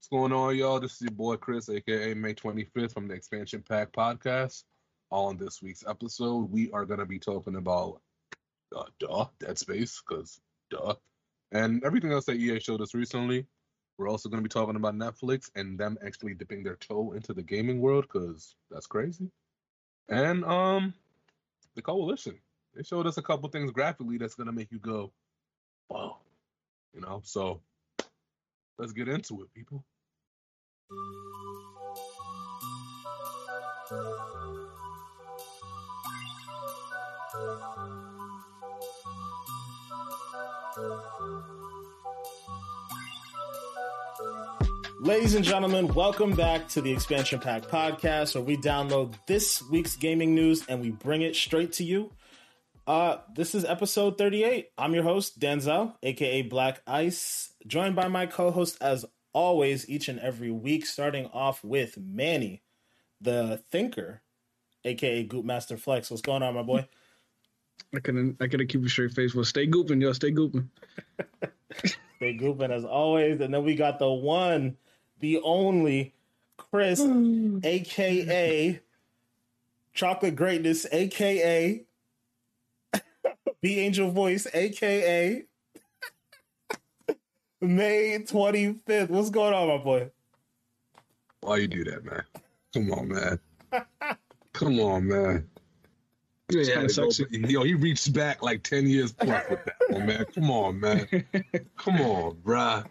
What's going on, y'all? This is your boy Chris, aka May 25th from the Expansion Pack Podcast. On this week's episode, we are going to be talking about uh, duh, Dead Space, because duh, and everything else that EA showed us recently. We're also going to be talking about Netflix and them actually dipping their toe into the gaming world, because that's crazy. And um, the Coalition. They showed us a couple things graphically that's going to make you go, wow, you know. So let's get into it, people. Ladies and gentlemen, welcome back to the Expansion Pack podcast, where we download this week's gaming news and we bring it straight to you. Uh, this is episode 38. I'm your host, Denzel, aka Black Ice, joined by my co host, as always, each and every week, starting off with Manny, the thinker, aka Goop Master Flex. What's going on, my boy? I couldn't I couldn't keep a straight face. Well, stay gooping, yo, stay gooping. Stay gooping as always. And then we got the one, the only Chris, aka Chocolate Greatness, aka The Angel Voice, aka May 25th. What's going on, my boy? Why you do that, man? Come on, man. Come on, man. It's Yeah, kind of sexy. yo, he reached back like ten years plus with that one, man. Come on, man. Come on, bruh.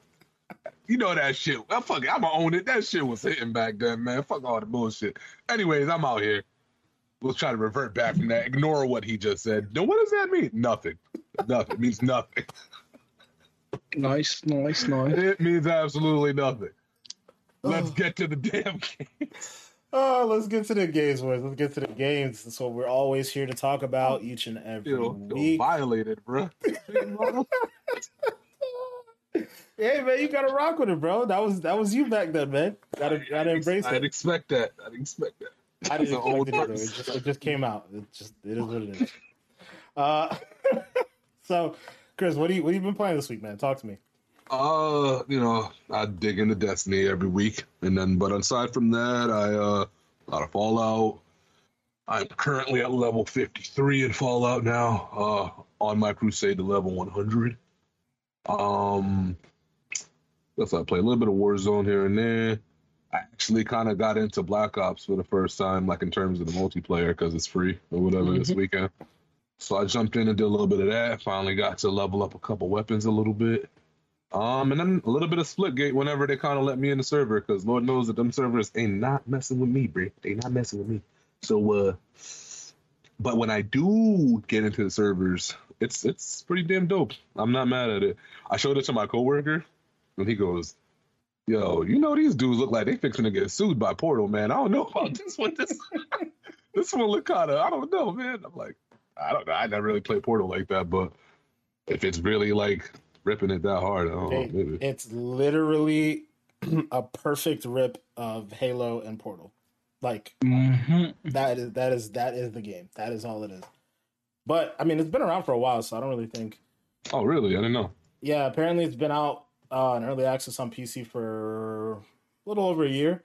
You know that shit. Well, fuck it. I'ma own it. That shit was hitting back then, man. Fuck all the bullshit. Anyways, I'm out here. We'll try to revert back from that. Ignore what he just said. Now, what does that mean? Nothing. Nothing. It means nothing. Nice, nice, nice. It means absolutely nothing. Let's Oh. get to the damn game. Oh, let's get to the games, boys. Let's get to the games. That's what we're always here to talk about each and every You know, week. violated, bro. Hey man, you gotta rock with it, bro. That was that was you back then, man. Gotta gotta embrace I didn't it. expect that. I didn't expect that. I didn't It's old it. It just it just came out. It just it is what it is. Uh, so Chris, what do you what have you been playing this week, man? Talk to me. Uh, you know, I dig into Destiny every week, and then, but aside from that, I uh, a lot of Fallout. I'm currently at level 53 in Fallout now. Uh, on my crusade to level 100. Um, guess I play a little bit of Warzone here and there. I actually kind of got into Black Ops for the first time, like in terms of the multiplayer, because it's free or whatever this Mhm. weekend. So I jumped in and did a little bit of that. Finally got to level up a couple weapons a little bit. Um, and then a little bit of Splitgate whenever they kind of let me in the server, because Lord knows that them servers ain't not messing with me, bro. They not messing with me. So, uh, but when I do get into the servers, it's it's pretty damn dope. I'm not mad at it. I showed it to my coworker, and he goes, "Yo, you know these dudes look like they fixing to get sued by Portal, man. I don't know about this one. This this one look kind of I don't know, man. I'm like, I don't know. I never really played Portal like that, but if it's really like ripping it that hard, I don't know. Maybe. It's literally a perfect rip of Halo and Portal. Like Mm-hmm. that is that is that is the game. That is all it is. But I mean, it's been around for a while, so I don't really think. Oh, really? I didn't know. Yeah, apparently it's been out uh, in early access on PC for a little over a year,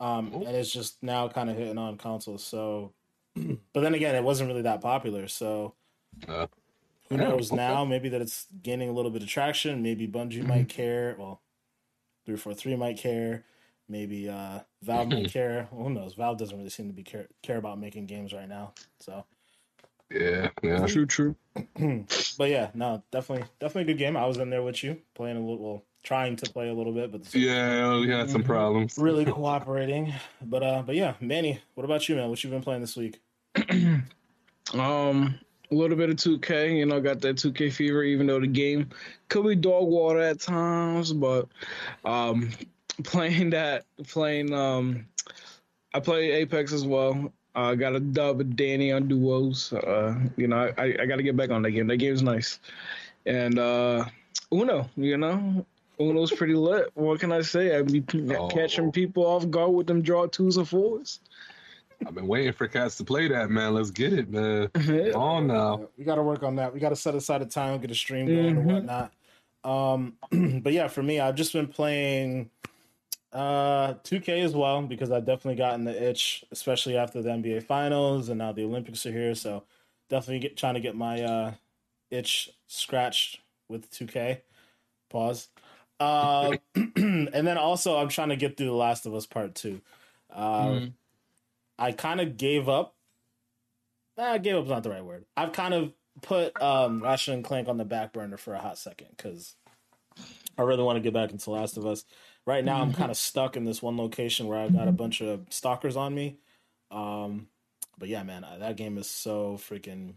um, and it's just now kind of hitting on consoles. So, but then again, it wasn't really that popular. So, Uh, who knows now? Maybe that it's gaining a little bit of traction. Maybe Bungie Mm-hmm. might care. Well, three four three might care. Maybe uh, Valve might care. Who knows? Valve doesn't really seem to be care care about making games right now. So, Yeah, yeah. True, true. but yeah, no, definitely, definitely a good game. I was in there with you, playing a little, well, trying to play a little bit, but Yeah, we had some problems. really cooperating. But uh, but yeah, Manny, what about you, man? What you been playing this week? Um, a little bit of 2K. You know, got that 2K fever. Even though the game could be dog water at times, but um, playing that, playing um, I play Apex as well. I got a dub with Danny on duos. Uh, you know, I, I got to get back on that game. That game's nice. And uh, Uno, you know, Uno's pretty lit. What can I say? I be Oh. catching people off guard with them draw twos and fours. I've been waiting for cats to play that, man. Let's get it, man. On now. Uh, we got to work on that. We got to set aside a time, get a stream going and Mhm. whatnot. Um, but yeah, for me, I've just been playing Uh, 2K as well because I've definitely gotten the itch, especially after the NBA Finals and now the Olympics are here. So definitely get, trying to get my uh, itch scratched with 2K. Pause. Uh, and then also I'm trying to get through The Last of Us Part Two. Uh, mm. I kind of gave up. I gave up is not the right word. I've kind of put um, Ratchet and Clank on the back burner for a hot second because I really want to get back into Last of Us. Right now, I'm mm-hmm. kind of stuck in this one location where I've got a bunch of stalkers on me. Um, but yeah, man, that game is so freaking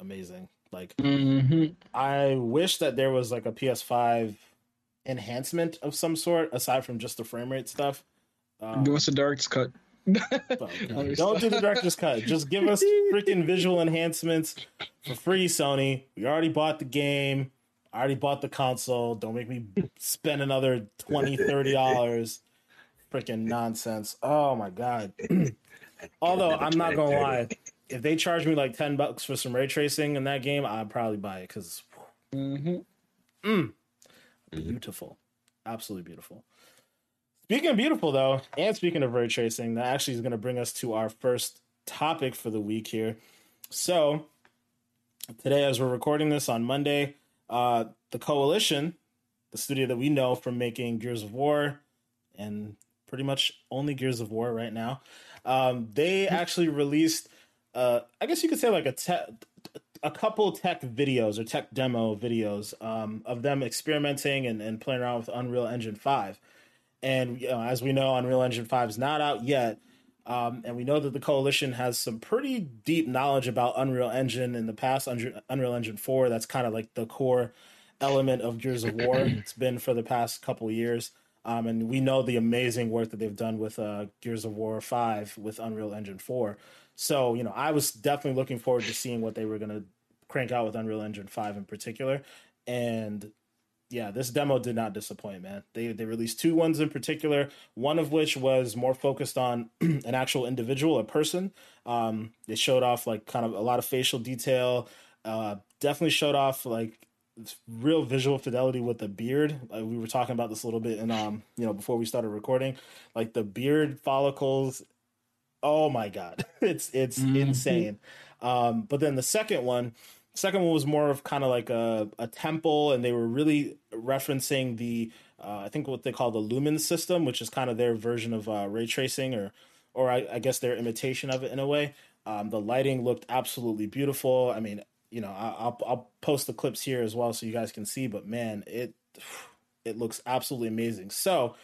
amazing. Like, mm-hmm. I wish that there was like a PS5 enhancement of some sort aside from just the frame rate stuff. Um, give us a director's cut. don't do the director's cut. Just give us freaking visual enhancements for free, Sony. We already bought the game. I already bought the console. Don't make me spend another 20 $30. Freaking nonsense. Oh my god. Although I'm not gonna lie, if they charge me like 10 bucks for some ray tracing in that game, I'd probably buy it because mm-hmm. mm, beautiful. Absolutely beautiful. Speaking of beautiful, though, and speaking of ray tracing, that actually is going to bring us to our first topic for the week here. So, today, as we're recording this on Monday, uh, the Coalition, the studio that we know from making Gears of War and pretty much only Gears of War right now, um, they actually released, uh, I guess you could say, like a te- a couple tech videos or tech demo videos um, of them experimenting and, and playing around with Unreal Engine 5. And you know, as we know, Unreal Engine 5 is not out yet. Um, and we know that the coalition has some pretty deep knowledge about Unreal Engine in the past. Unreal Engine 4, that's kind of like the core element of Gears of War. it's been for the past couple years. Um, and we know the amazing work that they've done with uh, Gears of War 5 with Unreal Engine 4. So, you know, I was definitely looking forward to seeing what they were going to crank out with Unreal Engine 5 in particular. And yeah, this demo did not disappoint, man. They they released two ones in particular. One of which was more focused on an actual individual, a person. Um, they showed off like kind of a lot of facial detail. Uh, definitely showed off like real visual fidelity with the beard. Like we were talking about this a little bit, and um, you know, before we started recording, like the beard follicles. Oh my god, it's it's mm-hmm. insane. Um, but then the second one Second one was more of kind of like a, a temple, and they were really referencing the uh, I think what they call the Lumen system, which is kind of their version of uh, ray tracing, or or I, I, guess their imitation of it in a way. Um, the lighting looked absolutely beautiful. I mean, you know, I, I'll I'll post the clips here as well so you guys can see. But man, it it looks absolutely amazing. So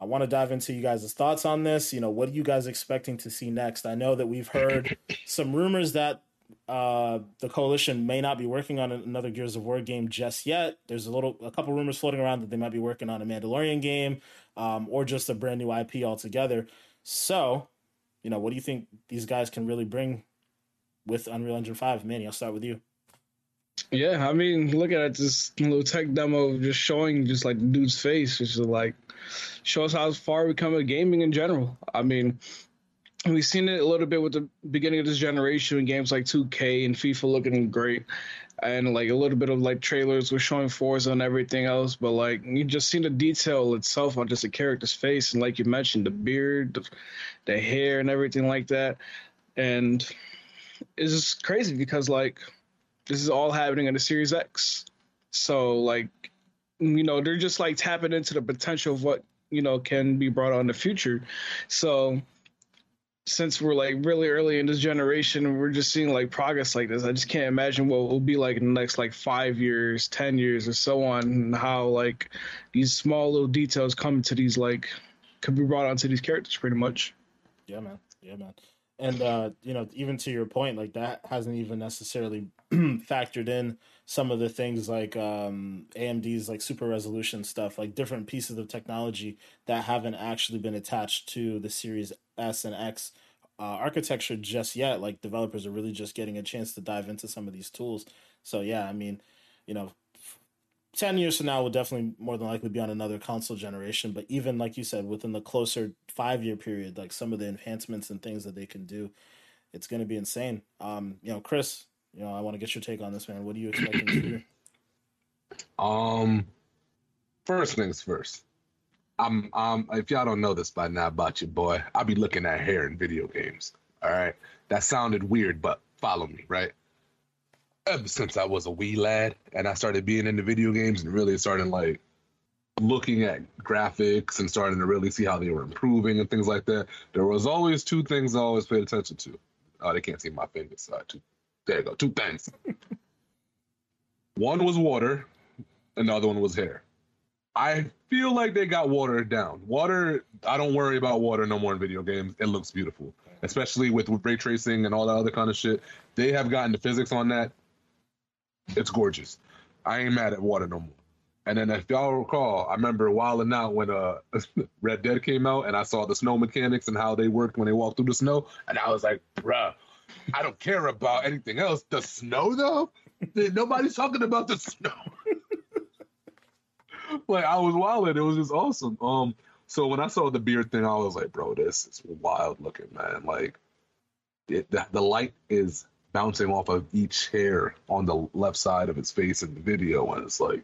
I want to dive into you guys' thoughts on this. You know, what are you guys expecting to see next? I know that we've heard some rumors that uh, the coalition may not be working on another Gears of War game just yet. There's a little, a couple rumors floating around that they might be working on a Mandalorian game, um, or just a brand new IP altogether. So, you know, what do you think these guys can really bring with Unreal Engine Five? Manny, I'll start with you. Yeah, I mean, look at it, this little tech demo just showing just like dude's face, which is like shows how far we come with gaming in general. I mean, we've seen it a little bit with the beginning of this generation in games like 2K and FIFA looking great, and like a little bit of like trailers were showing Forza and everything else. But like you just seen the detail itself on just a character's face, and like you mentioned, the beard, the, the hair, and everything like that. And it's just crazy because like this is all happening in the Series X. So like you know they're just like tapping into the potential of what you know can be brought on the future. So since we're like really early in this generation, we're just seeing like progress like this. I just can't imagine what will be like in the next like five years, ten years, or so on, and how like these small little details come to these like could be brought onto these characters pretty much. Yeah, man. Yeah, man. And uh, you know, even to your point, like that hasn't even necessarily factored in some of the things like um, AMD's like super resolution stuff, like different pieces of technology that haven't actually been attached to the Series S and X uh, architecture just yet. Like developers are really just getting a chance to dive into some of these tools. So yeah, I mean, you know, 10 years from now will definitely more than likely be on another console generation but even like you said within the closer five year period like some of the enhancements and things that they can do it's going to be insane um you know chris you know i want to get your take on this man what are you expecting to do um first things first I'm um if y'all don't know this by now about your boy, I'll be looking at hair in video games. All right. That sounded weird, but follow me, right? Ever since I was a wee lad and I started being into video games and really starting like looking at graphics and starting to really see how they were improving and things like that, there was always two things I always paid attention to. Oh, they can't see my fingers. So two, there you go. Two things. one was water, another one was hair. I feel like they got watered down. Water, I don't worry about water no more in video games. It looks beautiful, especially with, ray tracing and all that other kind of shit. They have gotten the physics on that. It's gorgeous. I ain't mad at water no more. And then if y'all recall, I remember wilding out when uh Red Dead came out and I saw the snow mechanics and how they worked when they walked through the snow, and I was like, bruh, I don't care about anything else. The snow though? Nobody's talking about the snow. like I was wild, It was just awesome. Um so when I saw the beard thing, I was like, bro, this is wild looking, man. Like it, the, the light is bouncing off of each hair on the left side of his face in the video, and it's like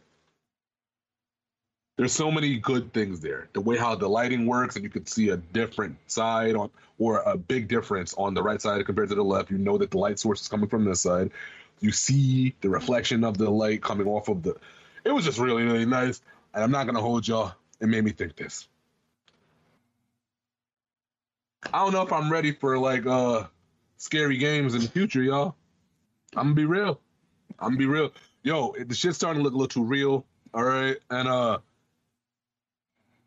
there's so many good things there. The way how the lighting works, and you can see a different side on, or a big difference on the right side compared to the left. You know that the light source is coming from this side. You see the reflection of the light coming off of the. It was just really, really nice. And I'm not gonna hold y'all. It made me think this. I don't know if I'm ready for like uh scary games in the future, y'all. I'm gonna be real. I'm gonna be real. Yo, the shit's starting to look a little too real. All right, and uh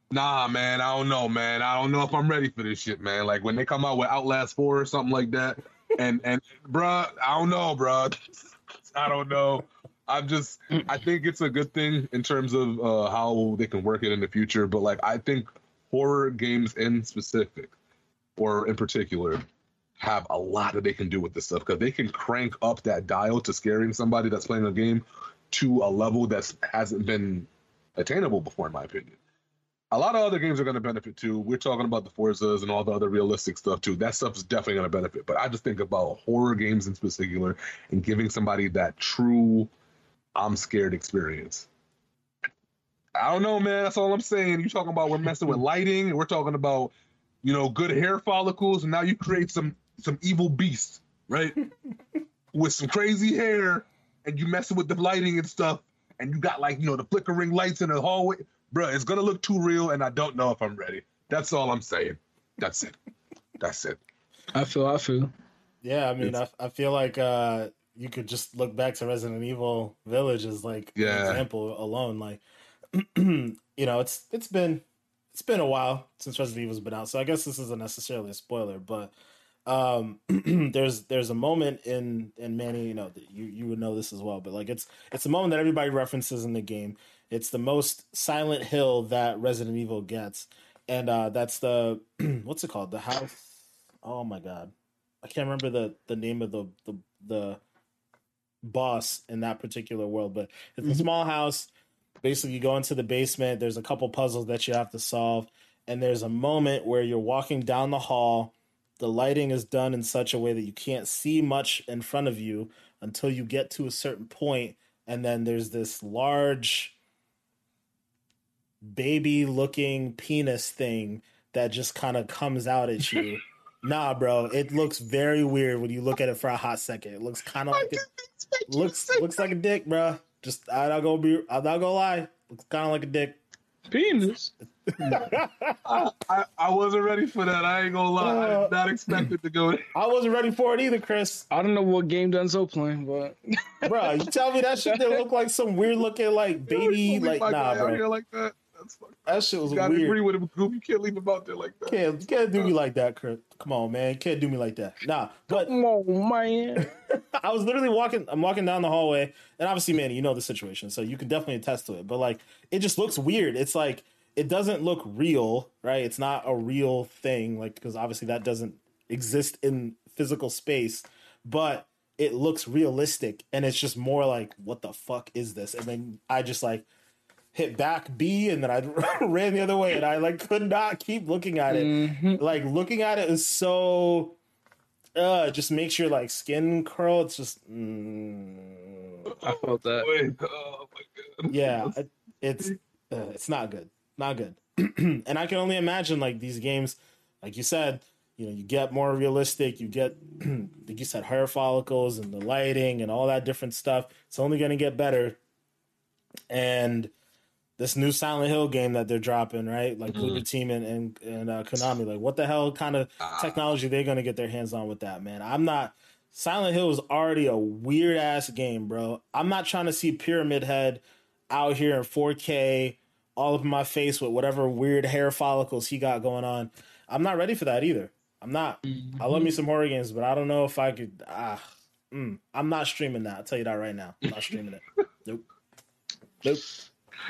Nah, man, I don't know, man. I don't know if I'm ready for this shit, man. Like when they come out with Outlast 4 or something like that, and and bruh, I don't know, bruh. I don't know. I'm just I think it's a good thing in terms of uh, how they can work it in the future, but like I think horror games in specific or in particular have a lot that they can do with this stuff because they can crank up that dial to scaring somebody that's playing a game to a level that hasn't been attainable before, in my opinion a lot of other games are going to benefit too. We're talking about the Forzas and all the other realistic stuff too. That stuff is definitely going to benefit. But I just think about horror games in particular and giving somebody that true I'm scared experience. I don't know, man. That's all I'm saying. You're talking about we're messing with lighting. And we're talking about you know good hair follicles, and now you create some some evil beast, right? with some crazy hair, and you messing with the lighting and stuff, and you got like you know the flickering lights in the hallway bro, it's gonna look too real, and I don't know if I'm ready. That's all I'm saying. That's it. That's it. I feel. I feel. Yeah, I mean, I, I feel like uh, you could just look back to Resident Evil Village as like yeah. an example alone. Like, you know, it's it's been it's been a while since Resident Evil's been out, so I guess this isn't necessarily a spoiler, but um, there's there's a moment in in Manny, you know, you you would know this as well, but like it's it's a moment that everybody references in the game it's the most Silent Hill that Resident Evil gets, and uh, that's the what's it called? The house. Oh my god, I can't remember the the name of the the the boss in that particular world, but it's mm-hmm. a small house. Basically, you go into the basement. There's a couple puzzles that you have to solve, and there's a moment where you're walking down the hall. The lighting is done in such a way that you can't see much in front of you until you get to a certain point, and then there's this large baby looking penis thing that just kind of comes out at you. nah, bro, it looks very weird when you look at it for a hot second. It looks kind of like it looks looks like a dick, bro. Just I'm not gonna be I'm not gonna lie. Looks kind of like a dick. Penis. I, I, I, wasn't ready for that. I ain't gonna lie. Uh, I did not expect it to go. I wasn't ready for it either, Chris. I don't know what game Denzel playing, but bro, you tell me that shit didn't look like some weird looking like baby like nah, bro. Like that. That's That shit was you gotta weird. agree with him, Goop. You can't leave him out there like that. Can't, you can't do me like that, Kurt. Come on, man. You can't do me like that. Nah, but come on, man. I was literally walking. I'm walking down the hallway, and obviously, Manny, you know the situation, so you can definitely attest to it. But like, it just looks weird. It's like it doesn't look real, right? It's not a real thing, like because obviously that doesn't exist in physical space, but it looks realistic, and it's just more like, what the fuck is this? And then I just like hit back B and then I ran the other way and I like could not keep looking at it. Mm-hmm. Like looking at it is so uh it just makes your like skin curl. It's just mm, I felt that. Oh my god. Yeah, it's uh, it's not good. Not good. and I can only imagine like these games, like you said, you know, you get more realistic, you get, like you said, hair follicles and the lighting and all that different stuff. It's only going to get better. And this new Silent Hill game that they're dropping, right? Like Bloober Team and and, and uh, Konami, like what the hell kind of technology they're going to get their hands on with that, man? I'm not. Silent Hill is already a weird ass game, bro. I'm not trying to see Pyramid Head out here in 4K, all up in my face with whatever weird hair follicles he got going on. I'm not ready for that either. I'm not. I love me some horror games, but I don't know if I could. Ah, mm, I'm not streaming that. I'll tell you that right now. I'm not streaming it. Nope. Nope.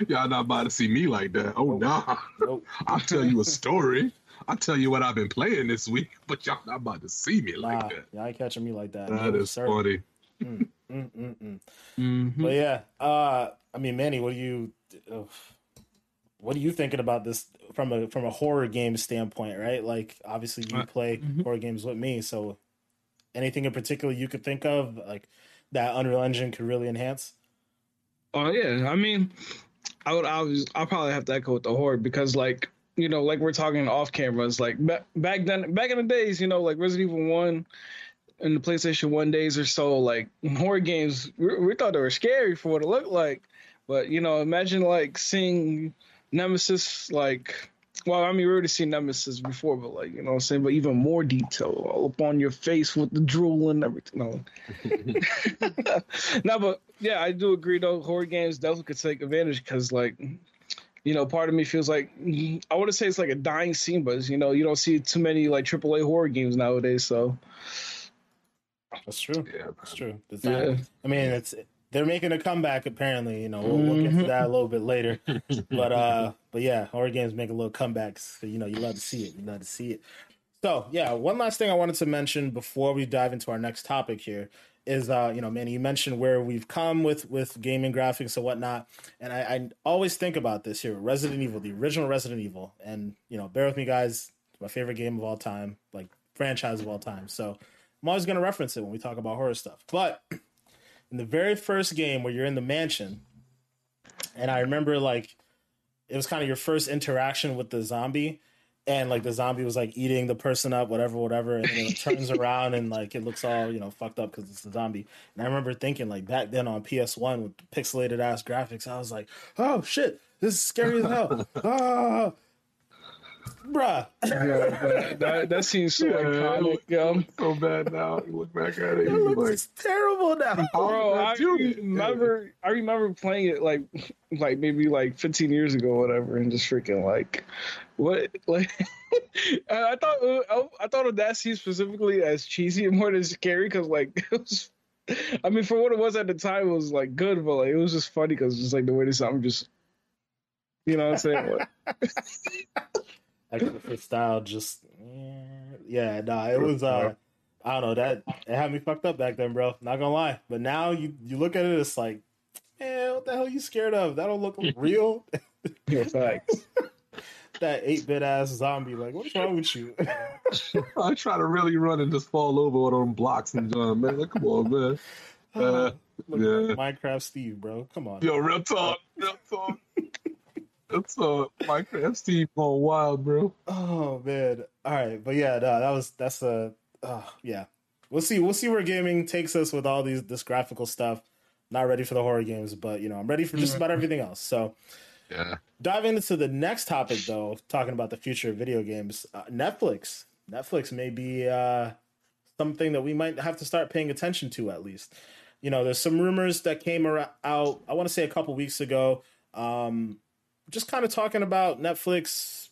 Y'all not about to see me like that. Oh nah. Nope. I'll tell you a story. I'll tell you what I've been playing this week, but y'all not about to see me like Nah, that. y'all ain't catching me like that. That No, is sir. funny. Mm, mm, mm, mm. Mhm. But yeah, uh, I mean, Manny, what do you, uh, what are you thinking about this from a from a horror game standpoint? Right, like obviously you Uh, play mhm. horror games with me, so anything in particular you could think of like that Unreal Engine could really enhance? Oh yeah, I mean, I would I was I'll probably have to echo with the horde because like you know like we're talking off cameras like ba- back then back in the days you know like Resident Evil One and the PlayStation One days or so like horror games we, we thought they were scary for what it looked like, but you know imagine like seeing Nemesis like. Well, I mean, we already seen Nemesis before, but like, you know what I'm saying? But even more detail all up on your face with the drool and everything. No, no, but yeah, I do agree though. Horror games definitely could take advantage because, like, you know, part of me feels like I want to say it's like a dying scene, but you know, you don't see too many like AAA horror games nowadays. So That's true. Yeah, That's true. It's Yeah. not- I mean, it's they're making a comeback. Apparently, you know, we'll, we'll get to Mhm. that a little bit later. but uh, but yeah, horror games make a little comebacks. So, you know, you love to see it. You love to see it. So yeah, one last thing I wanted to mention before we dive into our next topic here is uh, you know, Manny, you mentioned where we've come with with gaming graphics and whatnot, and I, I always think about this here: Resident Evil, the original Resident Evil, and you know, bear with me, guys. My favorite game of all time, like franchise of all time. So I'm always going to reference it when we talk about horror stuff. But in the very first game where you're in the mansion, and I remember like it was kind of your first interaction with the zombie, and like the zombie was like eating the person up, whatever, whatever, and it turns around and like it looks all you know fucked up because it's a zombie. And I remember thinking like back then on PS One with pixelated ass graphics, I was like, oh shit, this is scary as hell. Ah, bruh. yeah, that, that, that seems so Yeah, iconic. Um, so bad now. You look back at it, It you like, looks terrible now. Bro, I remember I remember playing it like like maybe like 15 years ago or whatever and just freaking like what like I thought uh, I thought of that scene specifically as cheesy and more than scary because like it was I mean for what it was at the time it was like good but like it was just funny because just like the way this I'm just you know what I'm saying Like the style just yeah, nah, it was uh I don't know, that it had me fucked up back then, bro. Not gonna lie. But now you you look at it, it's like, man, what the hell are you scared of? That don't look real. you know, facts. that eight bit ass zombie, like, what's wrong with you? I try to really run and just fall over on them blocks and John, man. Like, come on, man. Uh, yeah. Minecraft Steve, bro. Come on. Yo, real talk, real talk. That's uh, Minecraft Steve going wild, bro. Oh man. All right, but yeah, no, that was that's a uh, yeah. We'll see. We'll see where gaming takes us with all these this graphical stuff. Not ready for the horror games, but you know I'm ready for just about everything else. So Yeah. diving into the next topic, though, talking about the future of video games, uh, Netflix. Netflix may be uh, something that we might have to start paying attention to at least. You know, there's some rumors that came ar- out. I want to say a couple weeks ago. Um, just kind of talking about Netflix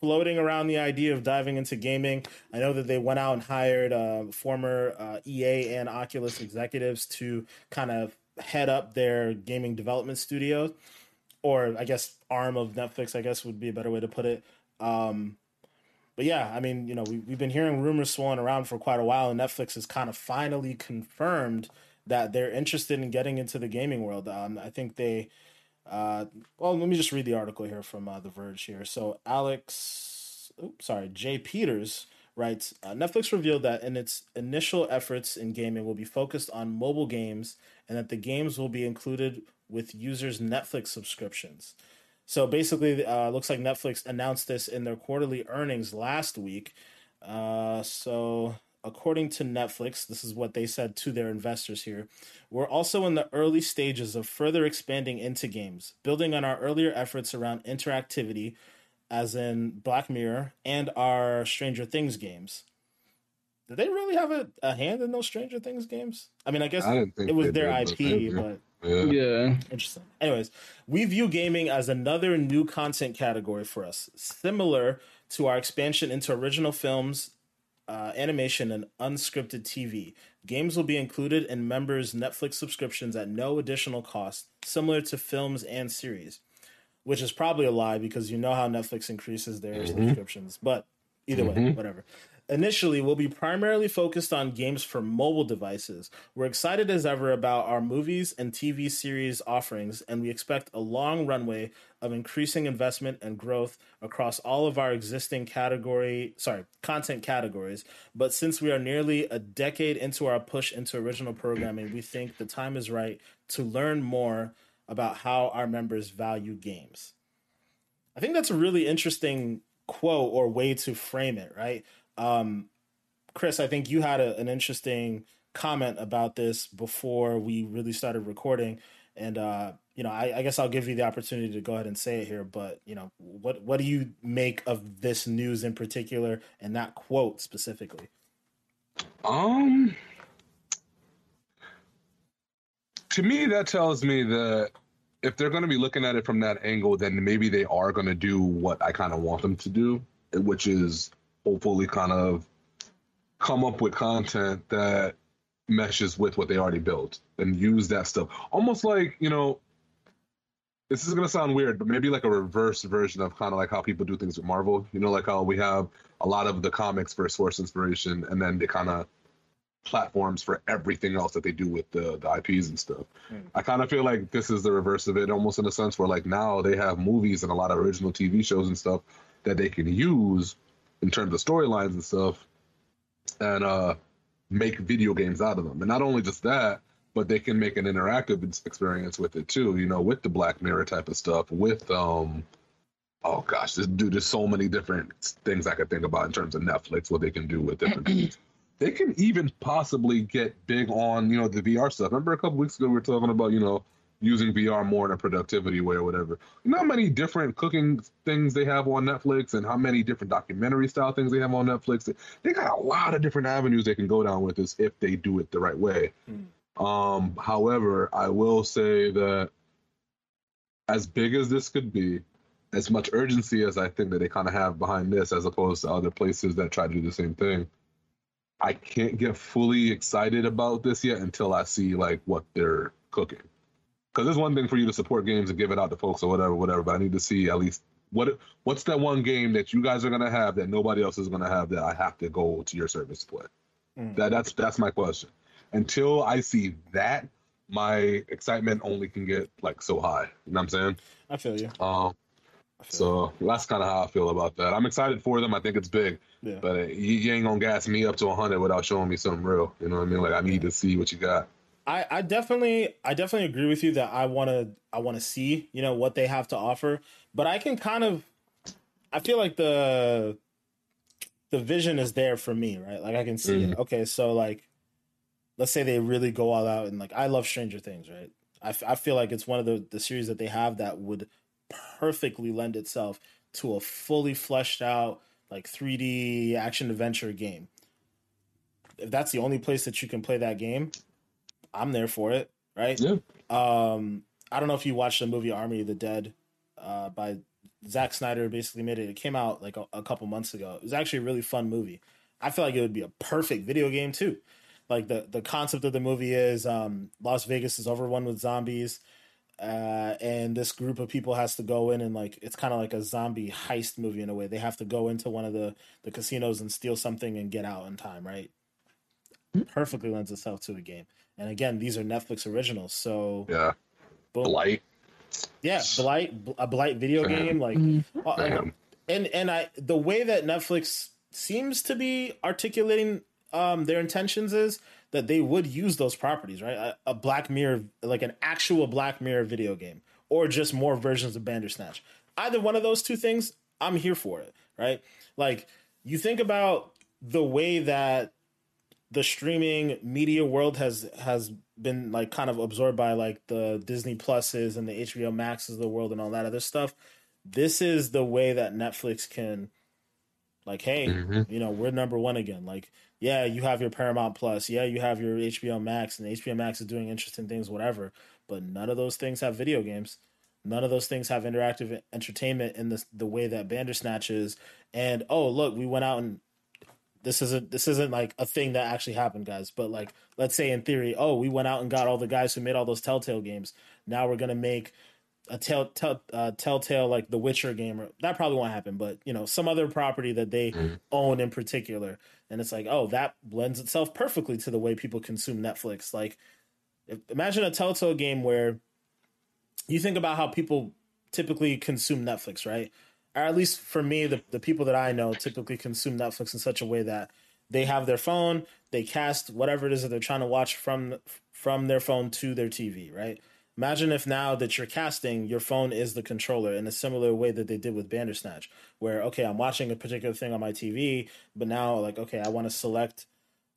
floating around the idea of diving into gaming. I know that they went out and hired uh, former uh, EA and Oculus executives to kind of head up their gaming development studios, or I guess arm of Netflix. I guess would be a better way to put it. Um, but yeah, I mean, you know, we, we've been hearing rumors swirling around for quite a while, and Netflix has kind of finally confirmed that they're interested in getting into the gaming world. Um, I think they uh, well, let me just read the article here from uh, The Verge here. So, Alex, oops, sorry, Jay Peters writes uh, Netflix revealed that in its initial efforts in gaming will be focused on mobile games and that the games will be included with users' Netflix subscriptions. So basically, uh, looks like Netflix announced this in their quarterly earnings last week. Uh, so according to Netflix, this is what they said to their investors here. We're also in the early stages of further expanding into games, building on our earlier efforts around interactivity, as in Black Mirror and our Stranger Things games. Did they really have a, a hand in those Stranger Things games? I mean, I guess I it was their IP, but Yeah. Yeah. Interesting. Anyways, we view gaming as another new content category for us, similar to our expansion into original films, uh, animation, and unscripted TV. Games will be included in members' Netflix subscriptions at no additional cost, similar to films and series, which is probably a lie because you know how Netflix increases their subscriptions. But either way, whatever. Initially, we'll be primarily focused on games for mobile devices. We're excited as ever about our movies and TV series offerings, and we expect a long runway of increasing investment and growth across all of our existing category, sorry, content categories. But since we are nearly a decade into our push into original programming, we think the time is right to learn more about how our members value games. I think that's a really interesting quote or way to frame it, right? Um, Chris, I think you had a, an interesting comment about this before we really started recording, and uh, you know, I, I guess I'll give you the opportunity to go ahead and say it here. But you know, what what do you make of this news in particular, and that quote specifically? Um, to me, that tells me that if they're going to be looking at it from that angle, then maybe they are going to do what I kind of want them to do, which is hopefully kind of come up with content that meshes with what they already built and use that stuff. Almost like, you know, this is going to sound weird, but maybe like a reverse version of kind of like how people do things with Marvel. You know, like how we have a lot of the comics for source inspiration and then they kind of platforms for everything else that they do with the, the IPs and stuff. Mm. I kind of feel like this is the reverse of it, almost in a sense where like now they have movies and a lot of original TV shows and stuff that they can use in terms of storylines and stuff and uh make video games out of them. And not only just that, but they can make an interactive experience with it too, you know, with the Black Mirror type of stuff, with um oh gosh, this dude there's so many different things I could think about in terms of Netflix, what they can do with different things. They can even possibly get big on, you know, the VR stuff. Remember a couple weeks ago we were talking about, you know, using VR more in a productivity way or whatever. You know how many different cooking things they have on Netflix and how many different documentary style things they have on Netflix. They got a lot of different avenues they can go down with this if they do it the right way. Mm. Um, however, I will say that as big as this could be, as much urgency as I think that they kind of have behind this, as opposed to other places that try to do the same thing, I can't get fully excited about this yet until I see like what they're cooking. Because there's one thing for you to support games and give it out to folks or whatever, whatever. But I need to see at least what what's that one game that you guys are gonna have that nobody else is gonna have that I have to go to your service to play. Mm. That that's that's my question. Until I see that, my excitement only can get like so high. You know what I'm saying? I feel you. Um, feel so that's kind of how I feel about that. I'm excited for them. I think it's big, yeah. but uh, you, you ain't gonna gas me up to 100 without showing me something real. You know what I mean? Like I need to see what you got. I, I definitely I definitely agree with you that I want to I want to see you know what they have to offer, but I can kind of I feel like the the vision is there for me, right? Like I can see it. Mm-hmm. Okay, so like let's say they really go all out and like I love Stranger Things, right? I, f- I feel like it's one of the the series that they have that would perfectly lend itself to a fully fleshed out like 3D action adventure game. If that's the only place that you can play that game, I'm there for it, right? Yeah. Um, I don't know if you watched the movie Army of the Dead uh, by Zack Snyder. Basically, made it. It came out like a, a couple months ago. It was actually a really fun movie. I feel like it would be a perfect video game too. Like the the concept of the movie is um, Las Vegas is overrun with zombies, uh, and this group of people has to go in and like it's kind of like a zombie heist movie in a way. They have to go into one of the the casinos and steal something and get out in time, right? Perfectly lends itself to a game. And again, these are Netflix originals, so Yeah. boom. Bright. Yeah, Bright a Bright video Damn. game like uh, Damn. and and I the way that Netflix seems to be articulating um their intentions is that they would use those properties, right? A, a Black Mirror like an actual Black Mirror video game or just more versions of Bandersnatch. Either one of those two things, I'm here for it, right? Like you think about the way that the streaming media world has has been like kind of absorbed by like the Disney Pluses and the HBO Maxes of the world and all that other stuff. This is the way that Netflix can like, hey, mm-hmm. you know, we're number one again. Like, yeah, you have your Paramount Plus, yeah, you have your HBO Max, and HBO Max is doing interesting things, whatever. But none of those things have video games. None of those things have interactive entertainment in the the way that Bandersnatch is. And oh, look, we went out and this isn't this isn't like a thing that actually happened, guys. But like, let's say in theory, oh, we went out and got all the guys who made all those Telltale games. Now we're gonna make a tell, tell uh, Telltale like the Witcher game. Or, that probably won't happen, but you know, some other property that they mm. own in particular, and it's like, oh, that blends itself perfectly to the way people consume Netflix. Like, if, imagine a Telltale game where you think about how people typically consume Netflix, right? Or at least for me, the, the people that I know typically consume Netflix in such a way that they have their phone, they cast whatever it is that they're trying to watch from from their phone to their TV, right? Imagine if now that you're casting, your phone is the controller in a similar way that they did with Bandersnatch, where okay, I'm watching a particular thing on my TV, but now like okay, I want to select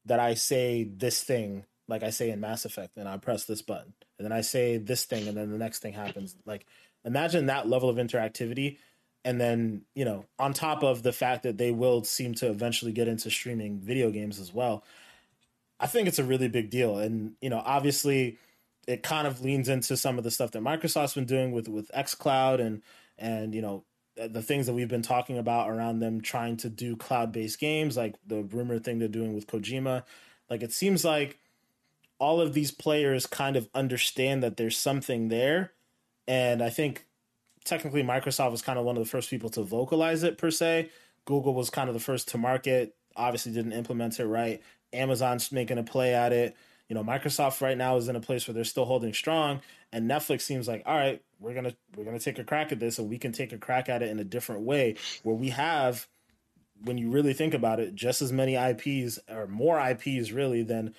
that I say this thing like I say in Mass Effect, and I press this button, and then I say this thing, and then the next thing happens. Like imagine that level of interactivity and then you know on top of the fact that they will seem to eventually get into streaming video games as well i think it's a really big deal. And you know obviously it kind of leans into some of the stuff that microsoft's been doing with with xcloud and and you know the things that we've been talking about around them trying to do cloud-based games like the rumor thing they're doing with kojima. Like it seems like all of these players kind of understand that there's something there. And i think technically Microsoft was kind of one of the first people to vocalize it per se. Google was kind of the first to market. Obviously, didn't implement it right. Amazon's making a play at it. You know, Microsoft right now is in a place where they're still holding strong, and Netflix seems like, all right, we're gonna we're gonna take a crack at this, and we can take a crack at it in a different way, where we have, when you really think about it, just as many IPs or more IPs really than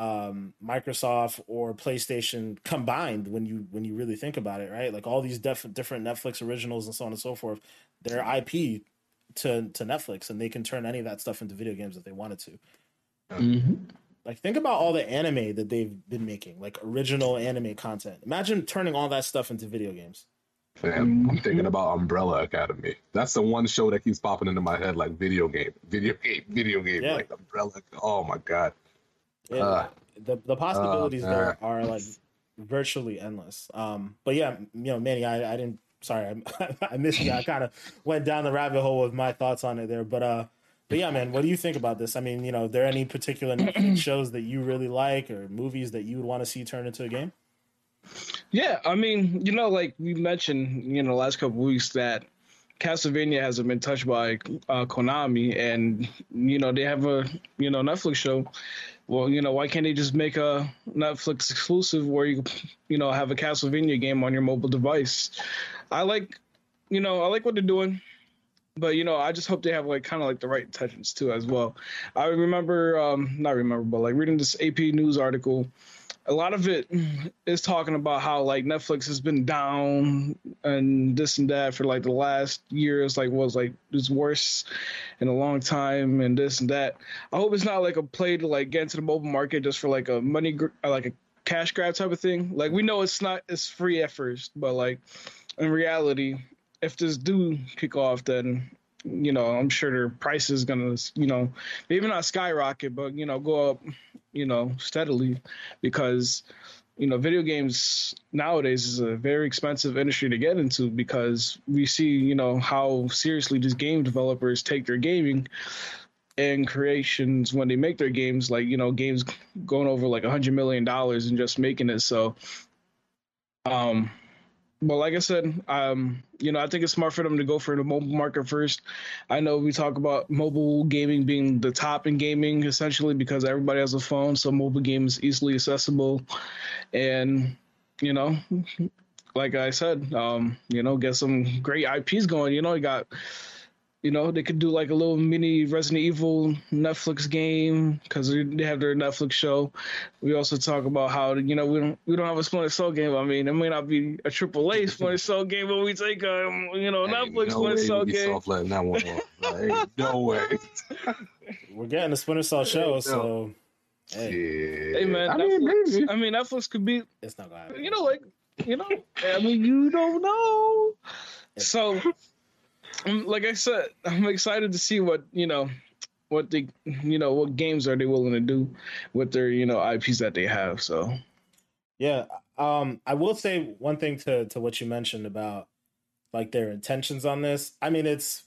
um, Microsoft or PlayStation combined when you when you really think about it, right? Like all these def- different Netflix originals and so on and so forth, they're IP to to Netflix, and they can turn any of that stuff into video games if they wanted to. Mm-hmm. Like think about all the anime that they've been making, like original anime content. Imagine turning all that stuff into video games. Man, I'm thinking about Umbrella Academy. That's the one show that keeps popping into my head, like video game, video game, video game, yeah. like Umbrella. Oh my god uh, the the possibilities uh, there are like virtually endless. Um, but yeah, you know, Manny, I, I didn't. Sorry, I, I missed you. I kind of went down the rabbit hole with my thoughts on it there, but uh, but yeah, man, what do you think about this? I mean, you know, are there any particular shows that you really like or movies that you would want to see turn into a game? Yeah, I mean, you know, like we mentioned, you know, last couple weeks that Castlevania hasn't been touched by uh, Konami, and you know they have a you know Netflix show well, you know, why can't they just make a Netflix exclusive where you, you know, have a Castlevania game on your mobile device? I like, you know, I like what they're doing, but you know, I just hope they have like kind of like the right intentions too as well. I remember, um, not remember, but like reading this AP News article a lot of it is talking about how like Netflix has been down and this and that for like the last years, like was like it's worse in a long time and this and that. I hope it's not like a play to like get into the mobile market just for like a money uh, like a cash grab type of thing. Like we know it's not it's free at first, but like in reality, if this do kick off, then you know I'm sure their price is gonna you know maybe not skyrocket, but you know go up you know, steadily because you know, video games nowadays is a very expensive industry to get into because we see, you know, how seriously these game developers take their gaming and creations when they make their games, like, you know, games going over like a hundred million dollars and just making it. So, um, well, like I said, um, you know, I think it's smart for them to go for the mobile market first. I know we talk about mobile gaming being the top in gaming essentially because everybody has a phone, so mobile games easily accessible, and you know, like I said, um, you know, get some great IPs going. You know, you got you know, they could do like a little mini Resident Evil Netflix game because they have their Netflix show. We also talk about how you know we don't we don't have a Splinter Cell game. I mean, it may not be a triple A Splinter Cell game, but we take a you know Netflix no Splinter Cell we be game. soft letting that one off. bro. Ain't no way. We're getting a Splinter Cell show, Yeah. so hey, Yeah. Hey man, I Netflix, mean, maybe. I mean Netflix could be it's not gonna happen. you know, like you know, I mean, you don't know. So, um, like I said, I'm excited to see what you know, what they, you know, what games are they willing to do with their, you know, IPs that they have. So, Yeah. Um, I will say one thing to to what you mentioned about like their intentions on this. I mean, it's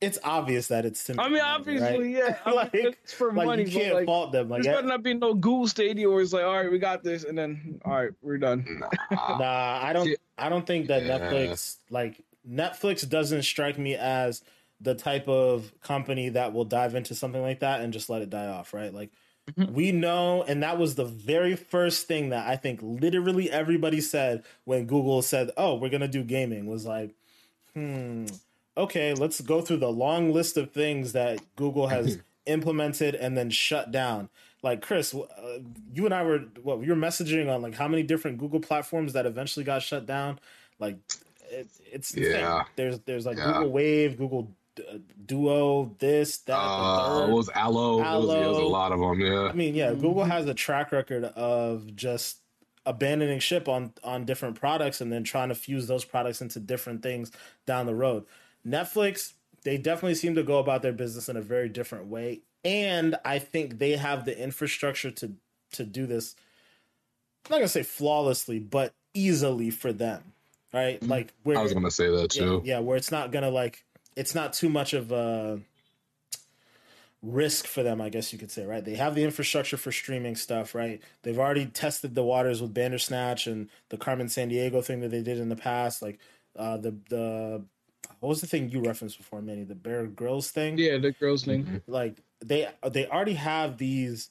it's obvious that it's. to I mean, money, obviously, right? yeah, Like- it's for Like money. you but, can't like, fault them. Like, there's better not be no Google Stadia where it's like, all right, we got this, and then all right, we're done. Nah. nah, I don't. Yeah. I don't think that Yeah. Netflix like Netflix doesn't strike me as the type of company that will dive into something like that and just let it die off, right? Like Mhm. we know, and that was the very first thing that I think literally everybody said when Google said, "Oh, we're gonna do gaming," was like, "Hmm, okay, let's go through the long list of things that Google has implemented and then shut down." Like Chris, uh, you and I were what we were messaging on like how many different Google platforms that eventually got shut down. Like it's. Yeah. There's there's like Yeah. Google Wave, Google uh, Duo, this that. Uh, was Allo. Was, was a lot of them. Yeah. I mean, yeah, Google has a track record of just abandoning ship on on different products and then trying to fuse those products into different things down the road. Netflix, they definitely seem to go about their business in a very different way, and I think they have the infrastructure to to do this. I'm not gonna say flawlessly, but easily for them, right? Like where I was gonna say that too. yeah, where it's not gonna like it's not too much of a risk for them, I guess you could say, right? They have the infrastructure for streaming stuff, right? They've already tested the waters with Bandersnatch and the Carmen Sandiego thing that they did in the past, like uh the the what was the thing you referenced before, Manny? The Bear Grylls thing? Yeah, the Grylls thing. Mhm. like they they already have these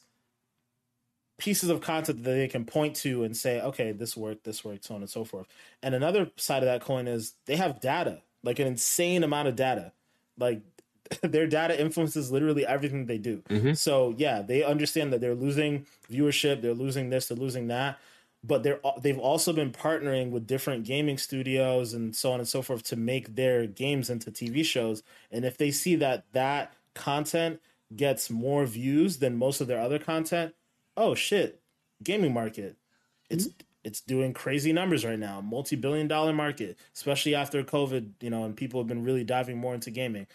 pieces of content that they can point to and say okay this worked this worked so on and so forth and another side of that coin is they have data like an insane amount of data like their data influences literally everything they do Mhm. so yeah they understand that they're losing viewership they're losing this they're losing that but they're they've also been partnering with different gaming studios and so on and so forth to make their games into TV shows. And if they see that that content gets more views than most of their other content, oh shit, gaming market, it's it's doing crazy numbers right now, multi billion dollar market, especially after COVID, you know, and people have been really diving more into gaming.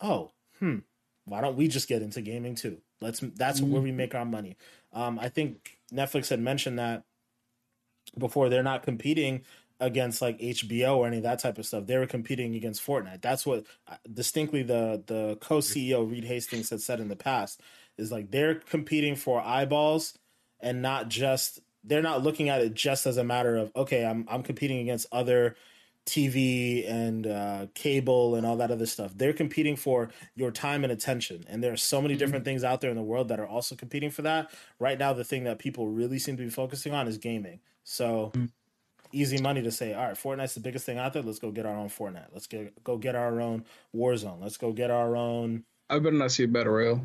Oh, hmm, why don't we just get into gaming too? Let's that's where we make our money. Um, I think Netflix had mentioned that before they're not competing against like HBO or any of that type of stuff. They were competing against Fortnite. That's what uh, distinctly the the co-CEO Reed Hastings had said in the past is like they're competing for eyeballs and not just they're not looking at it just as a matter of okay, I'm I'm competing against other TV and uh, cable and all that other stuff. They're competing for your time and attention. And there are so many different things out there in the world that are also competing for that. Right now, the thing that people really seem to be focusing on is gaming. So easy money to say, all right, Fortnite's the biggest thing out there. Let's go get our own Fortnite. Let's get go get our own Warzone. Let's go get our own. I better not see a battle royale.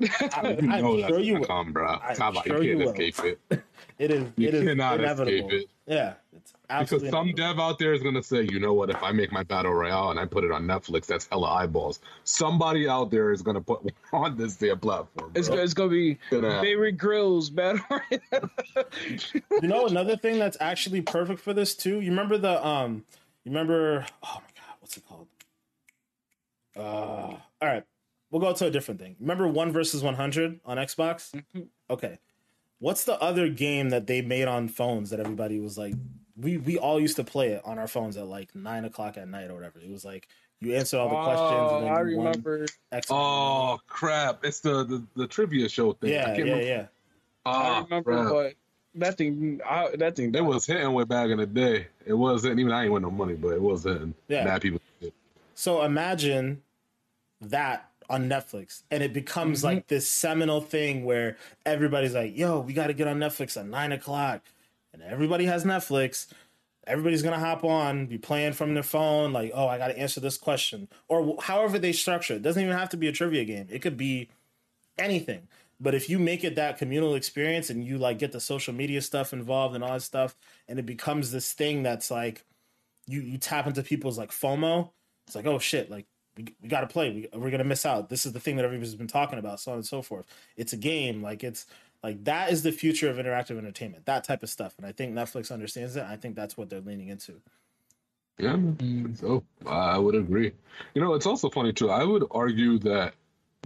I, You I'm know sure that's you gonna will. come, bro. I'm Talk about sure you you can't will. escape it. It is. You it is cannot inevitable. escape it. Yeah, it's absolutely Because absolutely some inevitable. dev out there is gonna say, you know what? If I make my battle royale and I put it on Netflix, that's hella eyeballs. Somebody out there is gonna put on this their platform. It's, bro. it's gonna be Gonna favorite Grylls battle royale. you know another thing that's actually perfect for this too you remember the um you remember oh my god what's it called uh all right we'll go to a different thing remember one versus 100 on xbox mm-hmm. okay what's the other game that they made on phones that everybody was like we we all used to play it on our phones at like nine o'clock at night or whatever it was like you answer all the questions and then Oh, I remember. X Oh crap! It's the, the the trivia show thing. I yeah can't yeah remember. yeah ah, I Oh, remember, crap. but that thing, I, that thing. It was hitting way back in the day. It wasn't even I ain't win no money, but it was hitting. Yeah. Mad people. So imagine that on Netflix, and it becomes Mm-hmm. like this seminal thing where everybody's like, "Yo, we got to get on Netflix at nine o'clock," and everybody has Netflix. everybody's gonna hop on, be playing from their phone, like, oh, I got to answer this question, or however they structure it. Doesn't even have to be a trivia game. It could be anything. But if you make it that communal experience and you like get the social media stuff involved and all that stuff, and it becomes this thing that's like you you tap into people's like FOMO. It's like, oh shit, like we, got to play. We, we're gonna miss out. This is the thing that everybody's been talking about, so on and so forth. It's a game. Like it's like that is the future of interactive entertainment. That type of stuff, and I think Netflix understands it. I think that's what they're leaning into. Yeah, so I would agree. You know, it's also funny too. I would argue that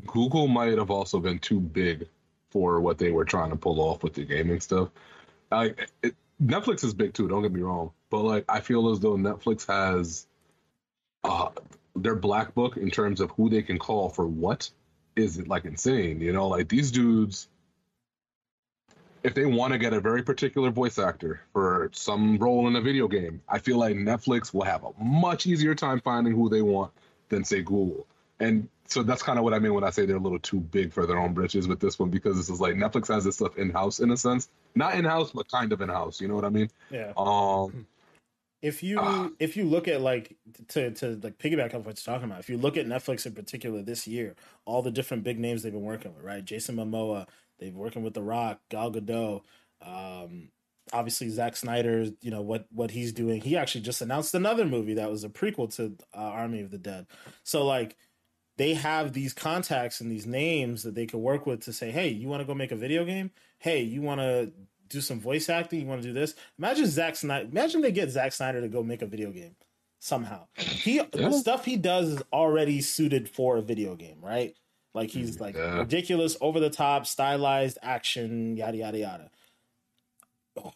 Google might have also been too big for what they were trying to pull off with the gaming stuff. Like it, Netflix is big too. Don't get me wrong, but like I feel as though Netflix has uh, their black book in terms of who they can call for what is like insane. You know, like these dudes. If they want to get a very particular voice actor for some role in a video game, I feel like Netflix will have a much easier time finding who they want than say Google. And so that's kind of what I mean when I say they're a little too big for their own britches with this one because this is like Netflix has this stuff in house in a sense, not in house but kind of in house. You know what I mean? Yeah. Um. If you uh, if you look at like to to like piggyback off what you're talking about, if you look at Netflix in particular this year, all the different big names they've been working with, right? Jason Momoa, they've been working with The Rock, Gal Gadot, um, obviously Zack Snyder, you know what what he's doing. He actually just announced another movie that was a prequel to uh, Army of the Dead. So like they have these contacts and these names that they could work with to say, hey, you want to go make a video game? Hey, you want to do some voice acting? You want to do this? Imagine Zack Snyder. Imagine they get Zack Snyder to go make a video game somehow. He yeah. the stuff he does is already suited for a video game, right? Like he's like yeah. ridiculous, over the top, stylized action, yada yada yada. Oh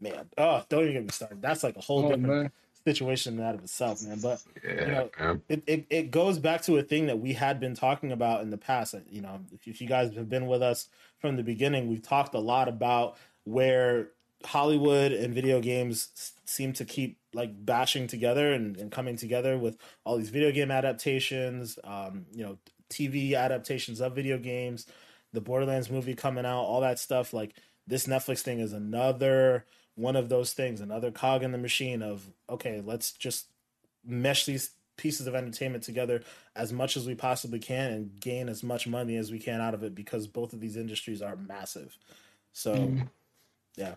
man, oh don't even get me started. That's like a whole oh, different. Man situation in that of itself, man. But yeah, you know, it, it, it goes back to a thing that we had been talking about in the past. You know, if, if you guys have been with us from the beginning, we've talked a lot about where Hollywood and video games seem to keep like bashing together and, and coming together with all these video game adaptations, um, you know, TV adaptations of video games, the Borderlands movie coming out, all that stuff. Like this Netflix thing is another one of those things, another cog in the machine of okay, let's just mesh these pieces of entertainment together as much as we possibly can and gain as much money as we can out of it because both of these industries are massive. So, mm. Yeah,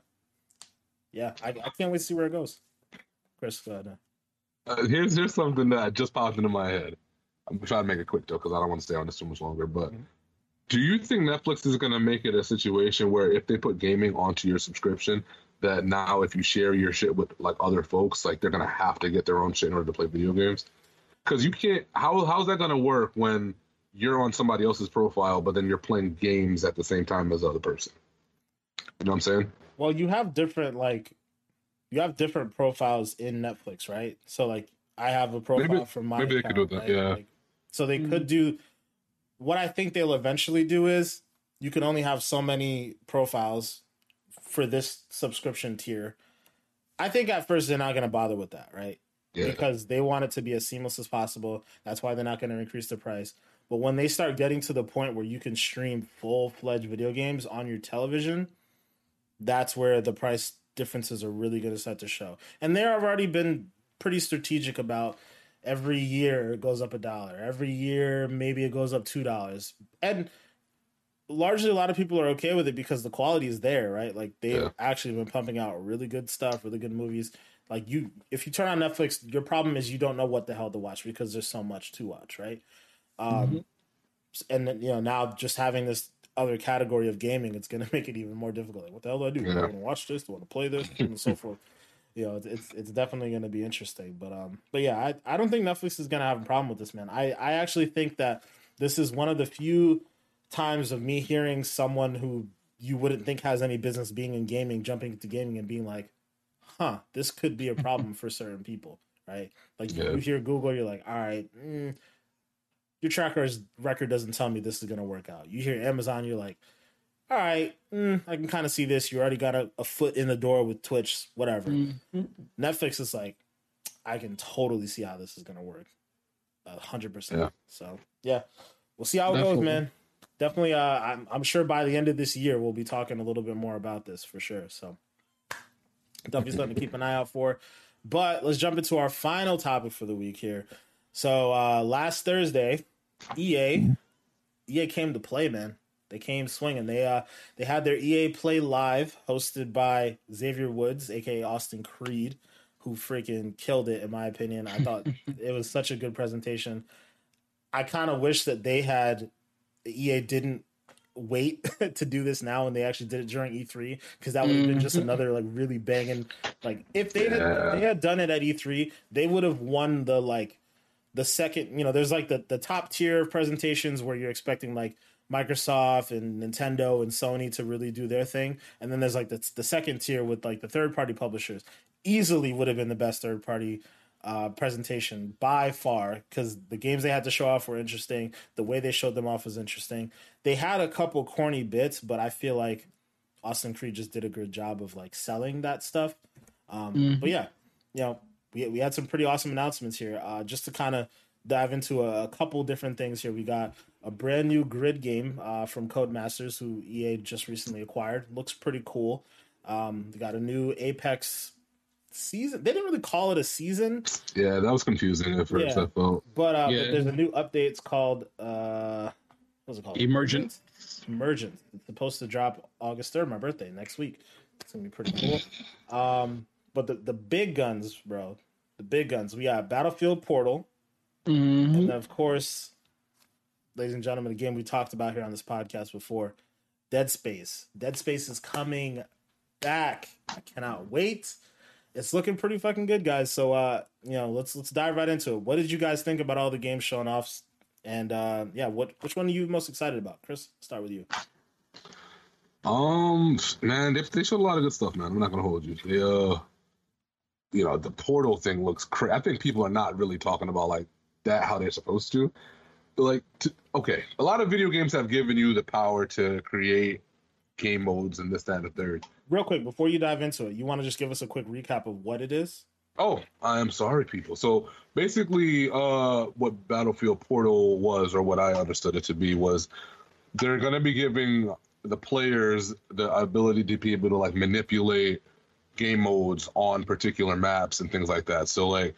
yeah, I, I, can't wait to see where it goes. Chris, go ahead. Uh, here's here's something that just popped into my head. I'm trying to make it quick though because I don't want to stay on this too much longer. But mm-hmm. do you think Netflix is going to make it a situation where if they put gaming onto your subscription, that now if you share your shit with like other folks, like they're gonna have to get their own shit in order to play video games. Because you can't. How how's that gonna work when you're on somebody else's profile, but then you're playing games at the same time as the other person? You know what I'm saying? Well, you have different like you have different profiles in Netflix, right? So like I have a profile maybe, from my maybe account, they could do that, right? yeah. Like, so they mm-hmm. could do. What I think they'll eventually do is you can only have so many profiles for this subscription tier. I think at first they're not going to bother with that, right? Yeah. Because they want it to be as seamless as possible. That's why they're not going to increase the price. But when they start getting to the point where you can stream full fledged video games on your television, that's where the price differences are really going to start to show. And they have already been pretty strategic about every year it goes up a dollar. Every year maybe it goes up two dollars. And largely a lot of people are okay with it because the quality is there, right? Like they've yeah. actually been pumping out really good stuff, really good movies. Like you, if you turn on Netflix, your problem is you don't know what the hell to watch because there's so much to watch, right? Um, mm-hmm. And you know, now just having this other category of gaming, it's going to make it even more difficult. Like, what the hell do I do? Yeah. Do I want to watch this? Do I want to play this? and so forth. You know, it's it's definitely going to be interesting. But um, but yeah, I I don't think Netflix is going to have a problem with this, man. I I actually think that this is one of the few times of me hearing someone who you wouldn't think has any business being in gaming jumping into gaming and being like, huh, this could be a problem for certain people, right? Like yeah. you hear Google, you're like, all right, mm, your tracker's record doesn't tell me this is going to work out. You hear Amazon, you're like, all right, mm, I can kind of see this. You already got a, a, foot in the door with Twitch, whatever. Mm-hmm. Netflix is like, I can totally see how this is going to work. A hundred percent. So yeah, we'll see how it Definitely. goes, man definitely uh, I'm, I'm sure by the end of this year we'll be talking a little bit more about this for sure so Definitely something to keep an eye out for. But let's jump into our final topic for the week here. So uh last Thursday, EA EA came to play, man. They came swinging. They uh they had their EA Play Live hosted by Xavier Woods, aka Austin Creed, who freaking killed it in my opinion. I thought it was such a good presentation. I kind of wish that they had EA didn't wait to do this now and they actually did it during E3 because that would have been just another like really banging like if they had Yeah. if they had done it at E3 they would have won the like the second you know there's like the the top tier of presentations where you're expecting like Microsoft and Nintendo and Sony to really do their thing and then there's like the the second tier with like the third party publishers easily would have been the best third party uh, presentation by far because the games they had to show off were interesting. The way they showed them off was interesting. They had a couple corny bits, but I feel like Austin Creed just did a good job of like selling that stuff. Um, But yeah, you know, we we had some pretty awesome announcements here. Uh, just to kind of dive into a, a couple different things here. We got a brand new grid game uh, from Codemasters, who EA just recently acquired. Looks pretty cool. Um, we got a new Apex season. They didn't really call it a season. Yeah, that was confusing at first. Yeah. I felt. But uh, Yeah. there's a new update. It's called uh, what's it called? Emergent. Emergent. It's supposed to drop August third, my birthday next week. It's gonna be pretty cool. Um, but the the big guns, bro, the big guns. We got Battlefield Portal, Mhm. and then of course, ladies and gentlemen, the game we talked about here on this podcast before, Dead Space. Dead Space is coming back. I cannot wait. It's looking pretty fucking good, guys. So uh, you know, let's let's dive right into it. What did you guys think about all the games showing off? And uh yeah, what which one are you most excited about? Chris, start with you. Um, man, they, they showed a lot of good stuff, man. I'm not gonna hold you. They, uh, you know, the portal thing looks crazy. I think people are not really talking about like that how they're supposed to. Like, to, okay, a lot of video games have given you the power to create game modes and this, that, and the third. Real quick, before you dive into it, you want to just give us a quick recap of what it is? Oh, I am sorry, people. So basically, uh, what Battlefield Portal was, or what I understood it to be, was they're going to be giving the players the ability to be able to like manipulate game modes on particular maps and things like that. So like,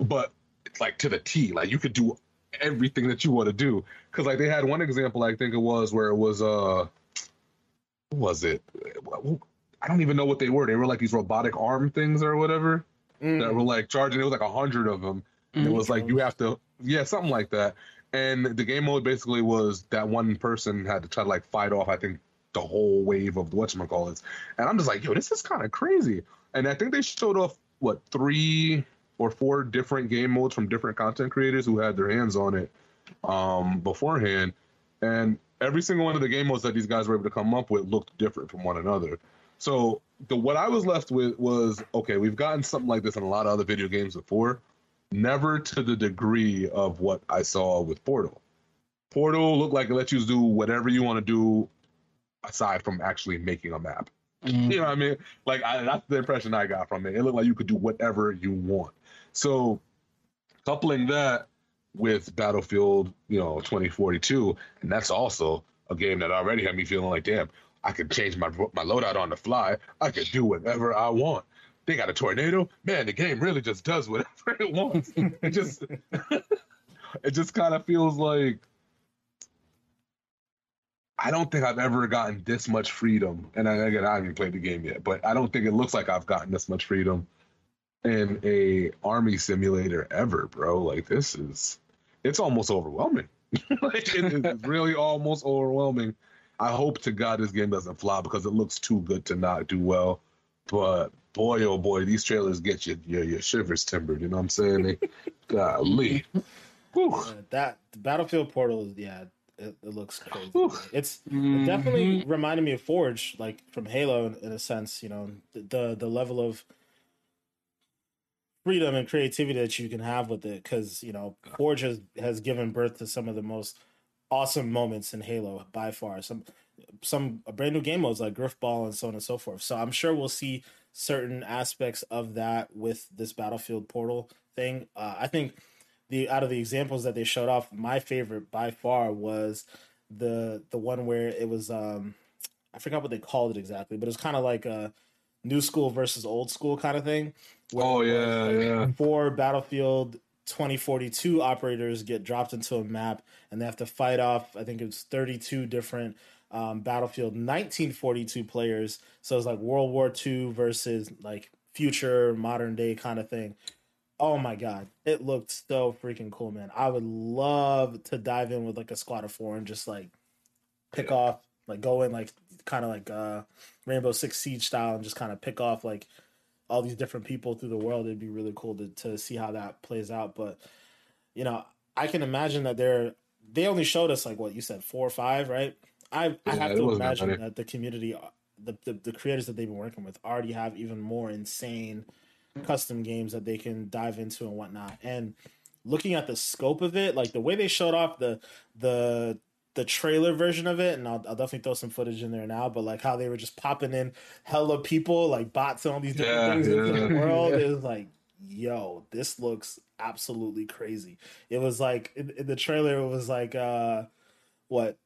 but like to the T, like you could do everything that you want to do. Because like they had one example, I think it was where it was uh, what was it? I don't even know what they were. They were like these robotic arm things or whatever Mm. that were like charging. It was like a hundred of them. And it was like you have to, yeah, something like that. And the game mode basically was that one person had to try to like fight off. I think the whole wave of what's call whatchamacallits. And I'm just like, yo, this is kind of crazy. And I think they showed off what three or four different game modes from different content creators who had their hands on it um, beforehand. And every single one of the game modes that these guys were able to come up with looked different from one another. So the what I was left with was okay, we've gotten something like this in a lot of other video games before, never to the degree of what I saw with Portal. Portal looked like it lets you do whatever you want to do aside from actually making a map. Mhm. You know what I mean? Like I, that's the impression I got from it. It looked like you could do whatever you want. So coupling that with Battlefield, you know, 2042, and that's also a game that already had me feeling like, damn, I could change my my loadout on the fly. I could do whatever I want. They got a tornado, man. The game really just does whatever it wants. it just, it just kind of feels like I don't think I've ever gotten this much freedom. And I, again, I haven't played the game yet, but I don't think it looks like I've gotten this much freedom in a army simulator ever, bro. Like this is, it's almost overwhelming. like, it is really almost overwhelming. I hope to God this game doesn't flop because it looks too good to not do well. But boy, oh boy, these trailers get you your, your shivers timbered. You know what I'm saying? They, golly. Uh, that Battlefield Portal is yeah, it, it looks crazy. It's it Mhm. definitely reminded me of Forge, like from Halo, in, in a sense. You know, the, the the level of freedom and creativity that you can have with it, because you know, Forge has has given birth to some of the most awesome moments in Halo by far. Some some brand new game modes like Grifball and so on and so forth. So I'm sure we'll see certain aspects of that with this Battlefield Portal thing. Uh, I think the out of the examples that they showed off, my favorite by far was the the one where it was um I forgot what they called it exactly, but it's kind of like a new school versus old school kind of thing. where Oh yeah, like, yeah. Four Battlefield 2042 operators get dropped into a map, and they have to fight off. I think it's 32 different um, Battlefield 1942 players. So it's like World War II versus like future modern day kind of thing. Oh my god, it looked so freaking cool, man. I would love to dive in with like a squad of four and just like pick off, like go in like kind of like uh Rainbow Six Siege style and just kind of pick off like all these different people through the world. It'd be really cool to to see how that plays out. But you know, I can imagine that they're they only showed us like what you said four or five, right? I I have to wasn't that imagine that the community, the, the the creators that they've been working with already have even more insane custom games that they can dive into and whatnot. And looking at the scope of it, like the way they showed off the the the trailer version of it, and I'll, I'll definitely throw some footage in there now. But like how they were just popping in hella people, like bots and all these different Yeah, things into the world, Yeah. it was like, yo, this looks absolutely crazy. It was like in, in the trailer, it was like uh what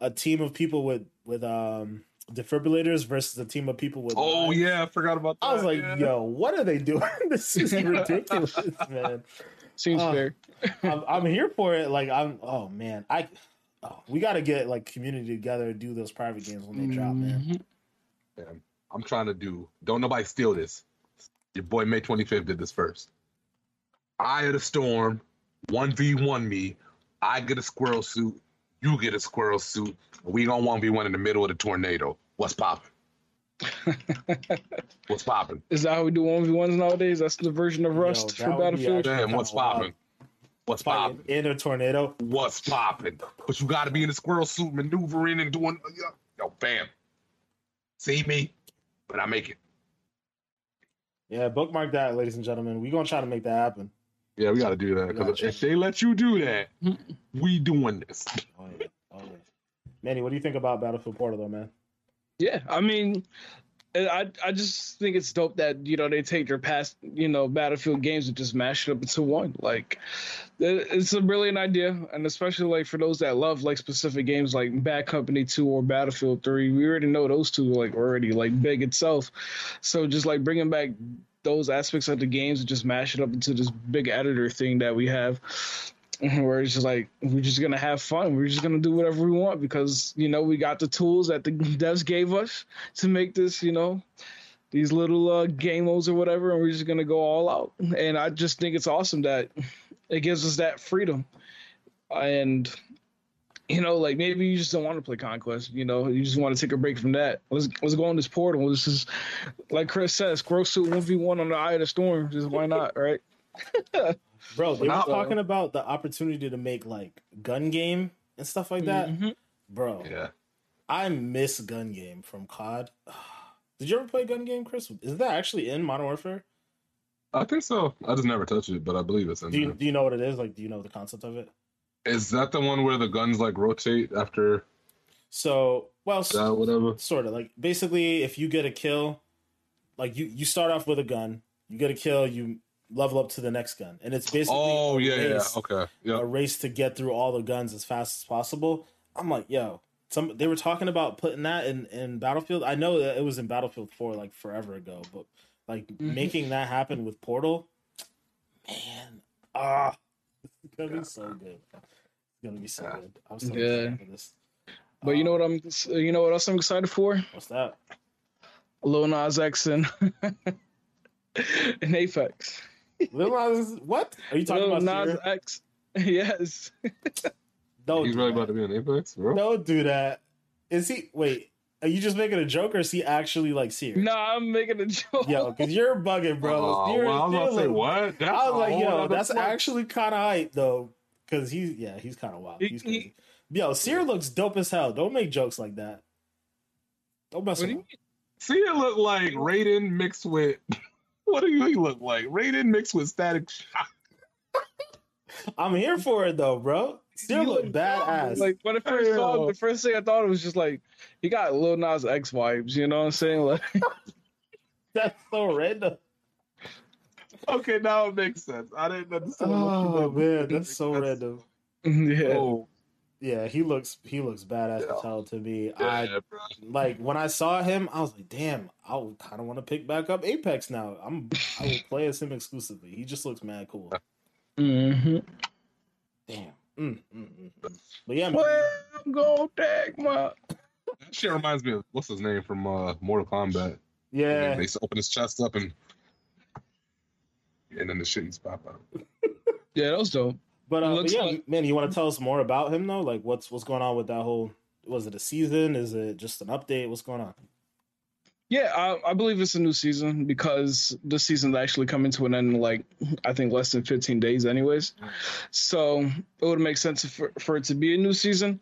a team of people with with um defibrillators versus a team of people with Oh knives. yeah, I forgot about that. I was like, yeah. yo, what are they doing? this is ridiculous, man. Seems Uh, fair. I'm, I'm here for it. Like, I'm. Oh man, I. Oh, we got to get like community together and do those private games when they drop, man. Mhm. I'm trying to do. Don't nobody steal this. Your boy May 25th did this first. Eye of the storm, one v one me. I get a squirrel suit. You get a squirrel suit. We gonna one v one in the middle of the tornado. What's popping? What's popping? Is that how we do one v ones nowadays? That's the version of Rust that for would be Battlefield. actually- Damn, what's kinda popping? What's Fighting popping? in a tornado. What's popping? But you got to be in a squirrel suit, maneuvering and doing. Uh, Yo, bam. See me, but I make it. Yeah, bookmark that, ladies and gentlemen. We gonna try to make that happen. Yeah, we got to do that because Gotcha. if they let you do that, we doing this. Oh yeah, oh yeah. Manny, what do you think about Battlefield Portal, though, man? Yeah, I mean, I I just think it's dope that you know they take their past you know Battlefield games and just mash it up into one. Like, it's a brilliant idea, and especially like for those that love like specific games like Bad Company Two or Battlefield Three, we already know those two like already like big itself. So just like bringing back those aspects of the games and just mash it up into this big editor thing that we have where it's just like we're just gonna have fun. We're just gonna do whatever we want because you know we got the tools that the devs gave us to make this, you know, these little uh, game modes or whatever, and we're just gonna go all out. And I just think it's awesome that it gives us that freedom. And you know, like maybe you just don't want to play Conquest. You know, you just want to take a break from that. Let's let's go on this portal. This is like Chris says, gross suit one v one on the eye of the storm. Just why not, right? Bro, they were Now- talking about the opportunity to make like gun game and stuff like that. Mhm. Bro, Yeah. I miss gun game from COD. Did you ever play gun game, Chris? Is that actually in Modern Warfare? I think so. I just never touched it, but I believe it's in Do you there. do you know what it is? Like, do you know the concept of it? Is that the one where the guns like rotate after So, well, that, whatever? sort of like basically, if you get a kill, like you you start off with a gun, you get a kill, you level up to the next gun, and it's basically Oh a yeah, yeah. race- Okay, a race to get through all the guns as fast as possible. I'm like, yo, some they were talking about putting that in in Battlefield. I know that it was in Battlefield 4 like forever ago, but like Mhm. making that happen with Portal, man, ah, it's gonna be so good. It's gonna be so Yeah. good. I'm so Yeah. excited for this. But you know Um, what I'm you know what else I'm excited for? What's that? Lil Nas X and and Apex. Lil Nas, what are you talking Lil about? Nas Seer? X. Yes. Don't He's do really that. about to be on Apex, bro. Don't do that. Is he? Wait, are you just making a joke, or is he actually like serious? No, I'm making a joke. Yo, because you're bugging, bro. Oh, Seer- well, I was about to say what? That's I was like, yo, that's point. actually kind of hype though, because he's yeah, he's kind of wild. He- He's he- crazy. Yo, Seer looks dope as hell. Don't make jokes like that. Don't mess What with do him. you See it look like Raiden mixed with what do you look like? Raiden mixed with Static Shock. I'm here for it though, bro. Seer You look look badass. Like when I first saw him, the first thing I thought it was just like he got Lil Nas X vibes. You know what I'm saying? Like, that's so random. Okay, now it makes sense. I didn't understand. what you Oh meant. man, that's so random. yeah. Oh, Yeah, he looks he looks badass Yeah. as hell to me. Yeah, I bro. like when I saw him, I was like, damn, I kind of want to pick back up Apex now. I'm I will play as him exclusively. He just looks mad cool. Mm-hmm. Damn. Mm, mm, mm, mm. But yeah, man, Well, go take my. That shit reminds me of what's his name from uh, Mortal Kombat. yeah, They used open his chest up and and then the shitties pop out. Yeah, that was dope. but, uh, but yeah, like- man, you want to tell us more about him though? Like, what's what's going on with that whole? Was it a season? Is it just an update? What's going on? Yeah, I, I believe it's a new season because the season's actually coming to an end in like I think less than 15 days, anyways. So it would make sense for, for it to be a new season.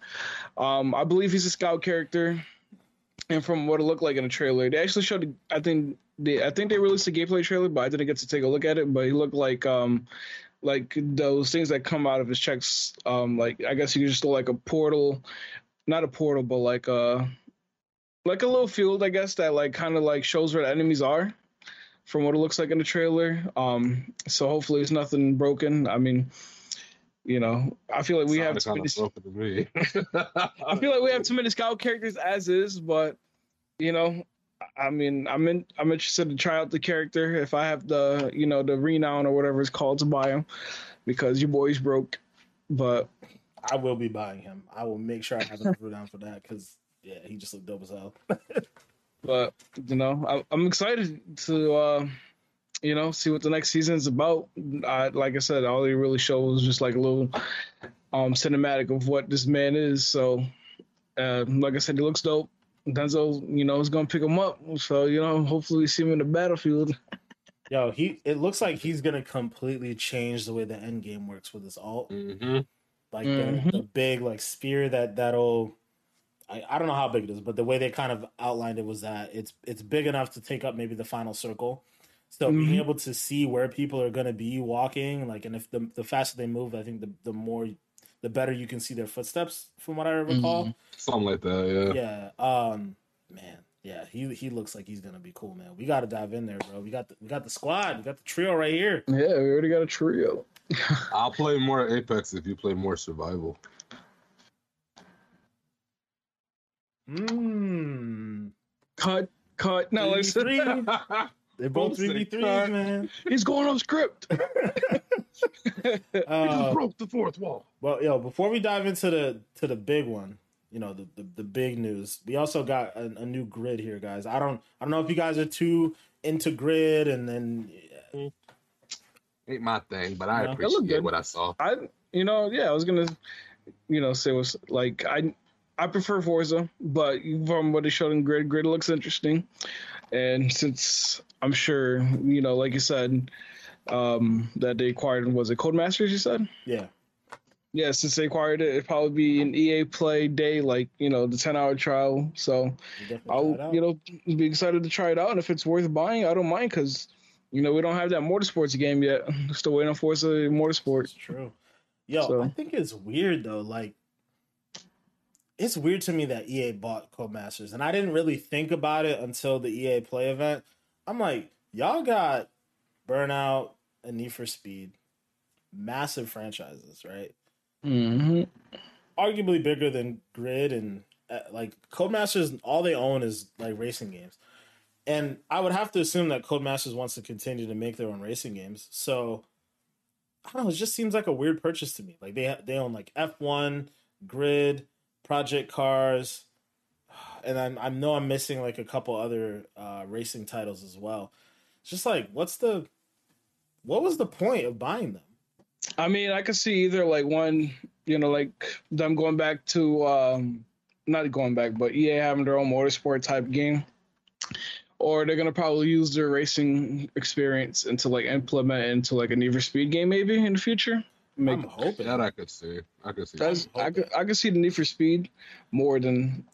Um, I believe he's a scout character, and from what it looked like in the trailer, they actually showed. I think they I think they released a gameplay trailer, but I didn't get to take a look at it. But he looked like um like those things that come out of his checks. Um, like I guess you could just like a portal, not a portal, but like a like a little field, I guess, that like kind of like shows where the enemies are from what it looks like in the trailer. Um, so hopefully it's nothing broken. I mean, you know, I feel like we have too many, to me. I feel like we have too many scout characters as is, but you know, I mean, I'm in, I'm interested to try out the character if I have the, you know, the renown or whatever it's called to buy him, because your boy's broke. But I will be buying him. I will make sure I have a renown for that because yeah, he just looked dope as hell. but you know I, i'm excited to uh you know see what the next season is about I, like i said all they really showed was just like a little um cinematic of what this man is so uh like i said he looks dope denzel you know is gonna pick him up so you know hopefully we see him in the battlefield Yo, he it looks like he's gonna completely change the way the end game works with his alt. hmm Like Mhm. the, the big like spear that that'll I, I don't know how big it is, but the way they kind of outlined it was that it's it's big enough to take up maybe the final circle. So being Mhm. able to see where people are gonna be walking, like and if the the faster they move, I think the the more the better you can see their footsteps from what I recall. Something like that, yeah. Yeah. Um man, yeah, he he looks like he's gonna be cool, man. We gotta dive in there, bro. We got the we got the squad, we got the trio right here. yeah we already got a trio I'll play more Apex if you play more survival. Mmm. cut cut no listen Three. They're both three v threes, man. he's going off script Uh, broke the fourth wall. well, yo, before we dive into the to the big one, you know, the the, the big news. We also got a, a new grid here, guys. I don't I don't know if you guys are too into grid, and then Ain't my thing, but I No. It appreciate what I saw. I, you know, yeah, I was gonna, you know, say was like I, I prefer Forza, but from what they showed in Grid, Grid looks interesting, and since I'm sure, you know, like you said, um, that they acquired was it Codemasters? You said, yeah, yeah, since they acquired it, it'd probably be an EA Play day, like you know, the 10 hour trial. So we definitely try it I'll, you know, be excited to try it out, and if it's worth buying, I don't mind because. You know, we don't have that motorsports game yet. Still waiting on Forza Motorsport. It's true. Yo, So- I think it's weird though. Like, it's weird to me that EA bought Codemasters, and I didn't really think about it until the EA Play event. I'm like, y'all got Burnout and Need for Speed, massive franchises, right? hmm Arguably bigger than Grid and uh, like Codemasters. All they own is like racing games, and I would have to assume that Codemasters wants to continue to make their own racing games. So I don't know. It just seems like a weird purchase to me. Like they they own like F one, Grid, Project Cars, and I'm, I know I'm missing like a couple other uh, racing titles as well. It's just like, what's the, what was the point of buying them? I mean, I could see either like one, you know, like them going back to, um, not going back, but EA having their own motorsport type game, or they're gonna probably use their racing experience into like implement into like a Need for Speed game maybe in the future. Make I'm hoping. That I could see. I could see. that's I'm could I could see the Need for Speed more than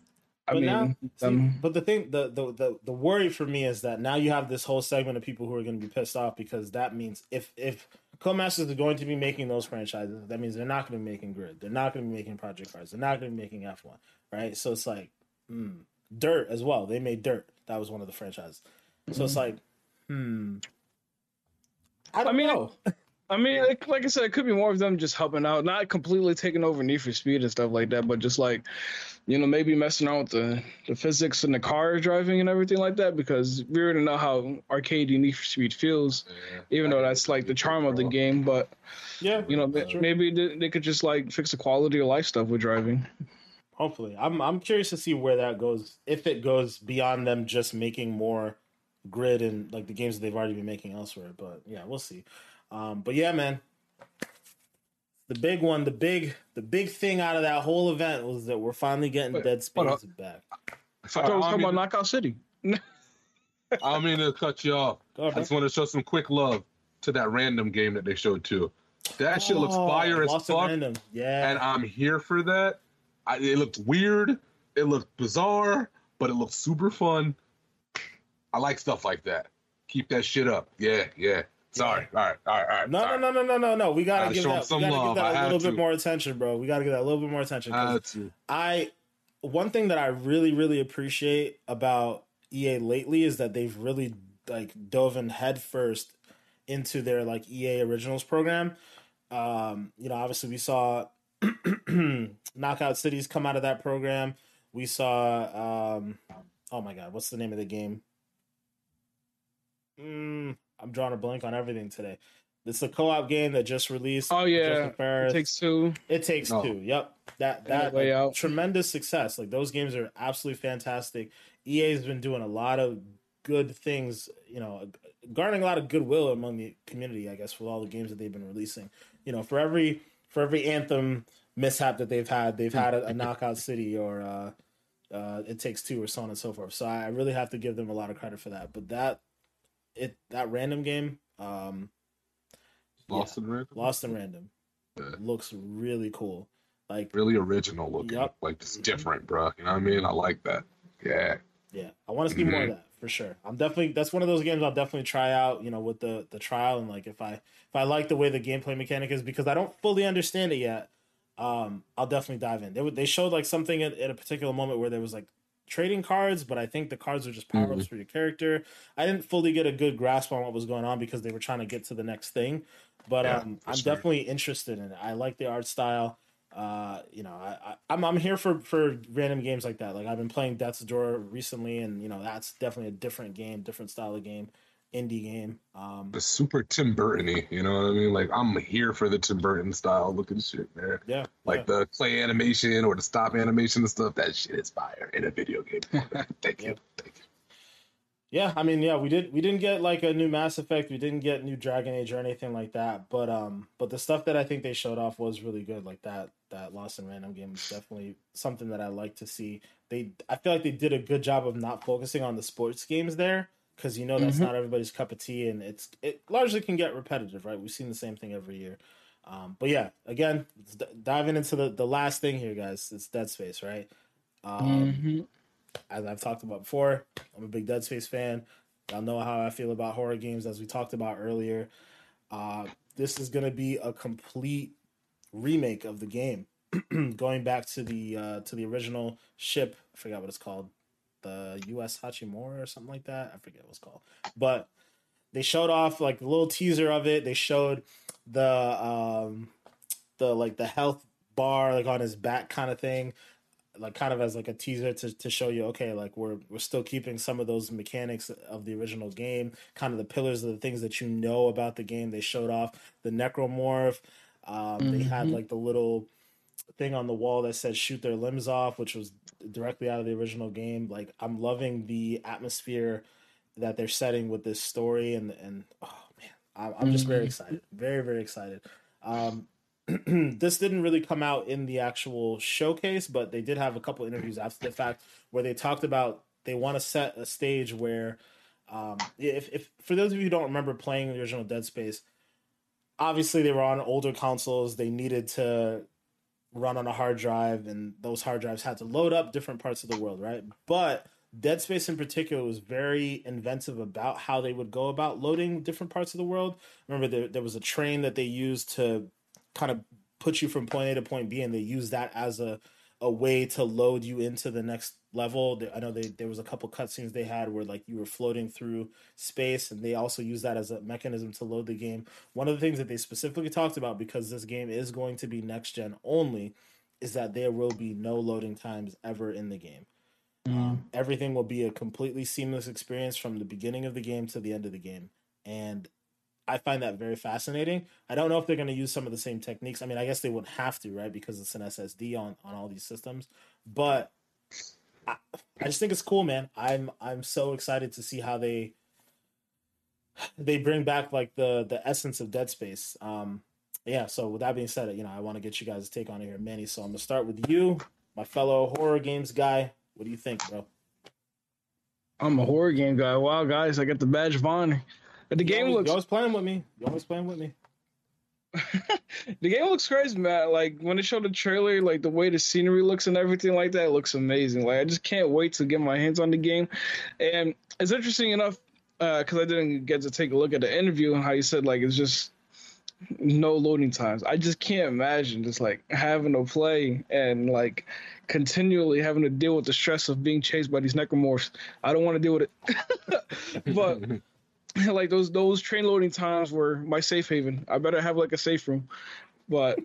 I But mean. now- See, um, but the thing, the, the the the worry for me is that now you have this whole segment of people who are going to be pissed off because that means if if Codemasters are going to be making those franchises, that means they're not going to be making Grid, they're not going to be making Project Cars, they're not going to be making F one, right? So it's like, hmm. Dirt as well. They made Dirt. That was one of the franchises. So it's like, hmm. I don't I mean, know. I mean, like, like I said, it could be more of them just helping out, not completely taking over Need for Speed and stuff like that, but just like, you know, maybe messing around with the, the physics and the car driving and everything like that, because we already know how arcade Need for Speed feels, Yeah. even though that's like the charm of the game. But Yeah, you know, that's maybe they, they could just like fix the quality of life stuff with driving. hopefully, I'm I'm curious to see where that goes. If it goes beyond them just making more grid and like the games that they've already been making elsewhere. But yeah, we'll see. Um, but yeah, man, the big one, the big the big thing out of that whole event was that we're finally getting Wait, Dead hold Space back. So, I thought I was talking don't about Knockout City. I don't mean to cut you off. Go I just want to show some quick love to that random game that they showed too. That shit looks Oh, fire as fuck, Random. Yeah, and I'm here for that. I, it looked weird, it looked bizarre, but it looked super fun. I like stuff like that. Keep that shit up. Yeah, yeah. Sorry. All right, all right, all right. No, all no, no, no, no, no, no. We gotta give that. some We gotta love. give that a little to. bit more attention, bro. We gotta give that a little bit more attention. To. I one thing that I really, really appreciate about EA lately is that they've really like dove in headfirst into their like EA Originals program. Um, you know, obviously we saw Knockout Cities come out of that program. We saw um oh my god, what's the name of the game? Mm, I'm drawing a blank on everything today. It's the co-op game that just released. Oh yeah, it takes two. It takes Oh. two. Yep. That that way like, out. tremendous success. Like those games are absolutely fantastic. EA's been doing a lot of good things, you know, garnering a lot of goodwill among the community, I guess, with all the games that they've been releasing. You know, for every for every anthem mishap that they've had, they've had a, a knockout city or uh uh it takes two or so on and so forth. So I, I really have to give them a lot of credit for that. But that it that random game, um Lost in Random? Lost in Random Yeah. looks really cool. Like Really original looking. Yep. Like just different, bro. You know what I mean? I like that. Yeah. Yeah, I want to see more of that for sure. I'm definitely that's one of those games I'll definitely try out. You know, with the the trial and like if I if I like the way the gameplay mechanic is because I don't fully understand it yet. Um, I'll definitely dive in. They would- they showed like something at, at a particular moment where there was like trading cards, but I think the cards are just power ups for your character. I didn't fully get a good grasp on what was going on because they were trying to get to the next thing. But Yeah, um, I'm sure. definitely interested in it. I like the art style. Uh, you know, I, I I'm I'm here for for random games like that. Like I've been playing Death's Door recently, and you know that's definitely a different game, different style of game, indie game. Um, The super Tim Burton you know what I mean? Like I'm here for the Tim Burton style looking shit, man. yeah, Like the clay animation or the stop animation and stuff, that shit is fire in a video game. Thank you. Yep. Thank you. Yeah, I mean, yeah, we did we didn't get like a new Mass Effect, we didn't get new Dragon Age or anything like that, but um but the stuff that I think they showed off was really good. Like that that Lost in Random game was definitely something that I like to see. They I feel like they did a good job of not focusing on the sports games there cuz you know that's Mhm. not everybody's cup of tea and it's it largely can get repetitive, right? We've seen the same thing every year. Um but yeah, again, d- diving into the the last thing here guys. It's Dead Space, right? Um Mhm. as I've talked about before, I'm a big Dead Space fan. Y'all know how I feel about horror games, as we talked about earlier. Uh, this is going to be a complete remake of the game, going back to the uh, to the original ship. I forgot what it's called, the U.S. Hachimura or something like that. I forget what it's called, but they showed off like a little teaser of it. They showed the um, the like the health bar like on his back kind of thing like kind of as like a teaser to, to show you okay like we're we're still keeping some of those mechanics of the original game kind of the pillars of the things that you know about the game they showed off the necromorph um, they had Mhm. like the little thing on the wall that said shoot their limbs off which was directly out of the original game like i'm loving the atmosphere that they're setting with this story and and oh man i'm, I'm just very Mhm. excited very very excited um this didn't really come out in the actual showcase, but they did have a couple interviews after the fact where they talked about they want to set a stage where, um, if, if for those of you who don't remember playing the original Dead Space, obviously they were on older consoles. They needed to run on a hard drive, and those hard drives had to load up different parts of the world, right? But Dead Space in particular was very inventive about how they would go about loading different parts of the world. Remember, there, there was a train that they used to kind of put you from point A to point B, and they used that as a a way to load you into the next level. I know they there was a couple cutscenes they had where like you were floating through space, and they also use that as a mechanism to load the game. One of the things that they specifically talked about because this game is going to be next gen only is that there will be no loading times ever in the game. Mm. Um, everything will be a completely seamless experience from the beginning of the game to the end of the game, and I find that very fascinating. I don't know if they're going to use some of the same techniques. I mean, I guess they would have to, right? Because it's an SSD on on all these systems. But I, I just think it's cool, man. I'm I'm so excited to see how they they bring back like the the essence of Dead Space. Um, yeah. So with that being said, you know, I want to get you guys' take on it here, Manny. So I'm gonna start with you, my fellow horror games guy. What do you think, bro? I'm a horror game guy. Wow, guys, I got the badge of honor. But the you game always, looks. You always playing with me. You always playing with me. the game looks crazy, man. Like when they showed the trailer, like the way the scenery looks and everything like that looks amazing. Like I just can't wait to get my hands on the game. And it's interesting enough because uh, I didn't get to take a look at the interview and how you said like it's just no loading times. I just can't imagine just like having to play and like continually having to deal with the stress of being chased by these necromorphs. I don't want to deal with it. but like those those train loading times were my safe haven. I better have like a safe room. But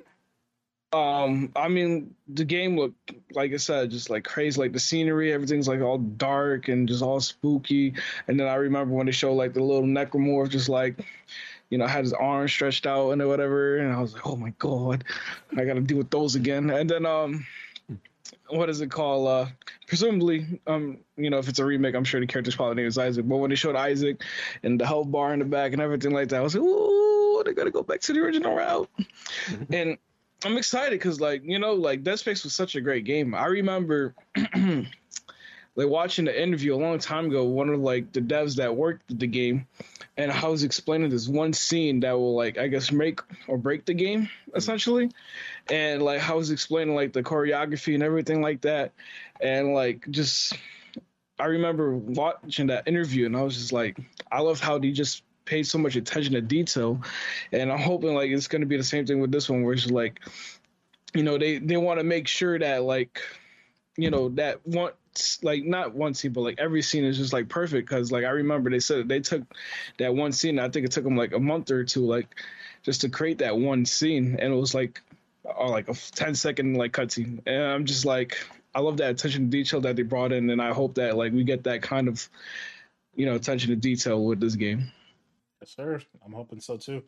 um I mean the game looked like I said, just like crazy, like the scenery, everything's like all dark and just all spooky. And then I remember when they showed like the little necromorph just like you know, had his arm stretched out and whatever, and I was like, "Oh my god, I got to deal with those again." And then, um, what is it called? Uh, presumably, um, you know, if it's a remake, I'm sure the character's probably name is Isaac. But when they showed Isaac and the health bar in the back and everything like that, I was like, "Ooh, they got to go back to the original route." Mm-hmm. And I'm excited because, like, you know, like Dead Space was such a great game. I remember. like watching the interview a long time ago, one of like the devs that worked the game, and I was explaining this one scene that will like I guess make or break the game essentially, and like I was explaining like the choreography and everything like that, and like just I remember watching that interview and I was just like I love how they just paid so much attention to detail, and I'm hoping like it's gonna be the same thing with this one where it's like, you know they they want to make sure that like, you know that one like not one scene, but like every scene is just like perfect. Cause like I remember they said they took that one scene. I think it took them like a month or two, like just to create that one scene, and it was like oh, like a 10 second like cutscene. And I'm just like, I love that attention to detail that they brought in, and I hope that like we get that kind of you know attention to detail with this game. Yes, sir. I'm hoping so too.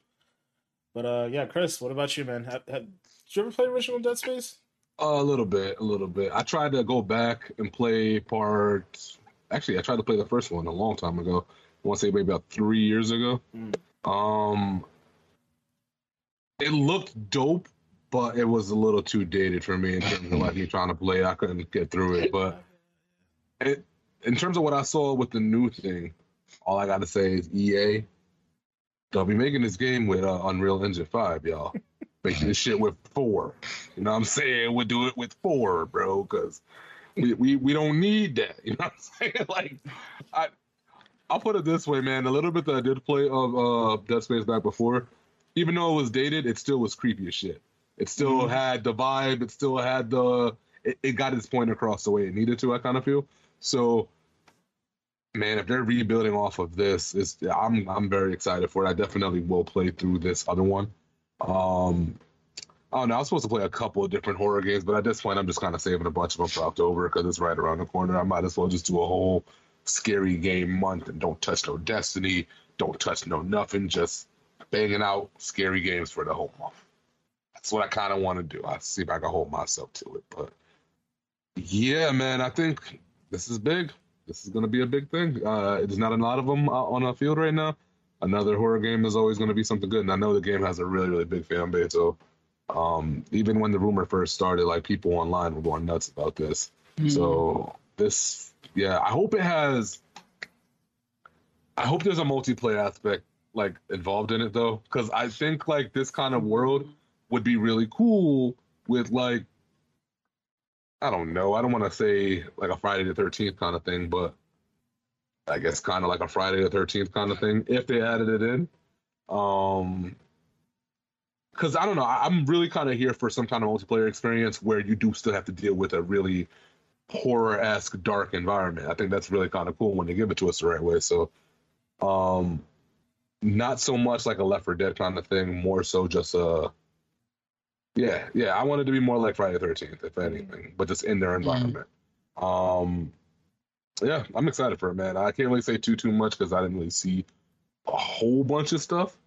But uh, yeah, Chris, what about you, man? Have, have, did you ever play original Dead Space? A little bit, a little bit. I tried to go back and play part. Actually, I tried to play the first one a long time ago. I want to say maybe about three years ago. Mm. Um, it looked dope, but it was a little too dated for me in terms of like me trying to play. I couldn't get through it, but it, in terms of what I saw with the new thing, all I got to say is EA. They'll be making this game with uh, Unreal Engine Five, y'all making this shit with four. You know what I'm saying? We'll do it with four, bro, because we, we we don't need that. You know what I'm saying? Like, I I'll put it this way, man. A little bit that I did play of uh, Dead Space back before, even though it was dated, it still was creepy as shit. It still mm-hmm. had the vibe. It still had the. It, it got its point across the way it needed to. I kind of feel so. Man, if they're rebuilding off of this, it's, I'm I'm very excited for it. I definitely will play through this other one. Um, I don't know. I was supposed to play a couple of different horror games, but at this point, I'm just kind of saving a bunch of them for October because it's right around the corner. I might as well just do a whole scary game month and don't touch no Destiny, don't touch no nothing, just banging out scary games for the whole month. That's what I kind of want to do. I see if I can hold myself to it, but yeah, man, I think this is big. This is going to be a big thing. Uh, there's not a lot of them on the field right now another horror game is always going to be something good. And I know the game has a really, really big fan base. So um, even when the rumor first started, like people online were going nuts about this. Mm-hmm. So this, yeah, I hope it has. I hope there's a multiplayer aspect like involved in it though, because I think like this kind of world would be really cool with like I don't know. I don't want to say like a Friday the Thirteenth kind of thing, but I guess kind of like a Friday the Thirteenth kind of thing if they added it in. Um, because I don't know, I'm really kind of here for some kind of multiplayer experience where you do still have to deal with a really horror esque dark environment. I think that's really kind of cool when they give it to us the right way. So, um, not so much like a Left 4 Dead kind of thing, more so just a. Yeah, yeah, I wanted to be more like Friday the Thirteenth, if anything, but just in their environment. Um, yeah, I'm excited for it, man. I can't really say too too much because I didn't really see a whole bunch of stuff,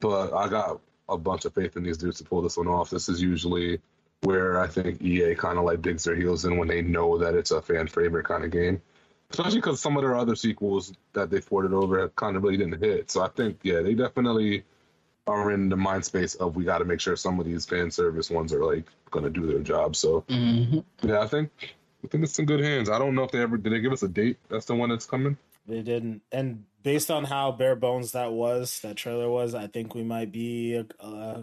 but I got a bunch of faith in these dudes to pull this one off. This is usually where I think EA kind of like digs their heels in when they know that it's a fan favorite kind of game, especially because some of their other sequels that they ported over kind of really didn't hit. So I think yeah, they definitely are in the mind space of we got to make sure some of these fan service ones are like going to do their job. So Mhm. yeah, I think I think it's in good hands. I don't know if they ever did they give us a date. That's the one that's coming. They didn't, and based on how bare bones that was, that trailer was, I think we might be. Uh,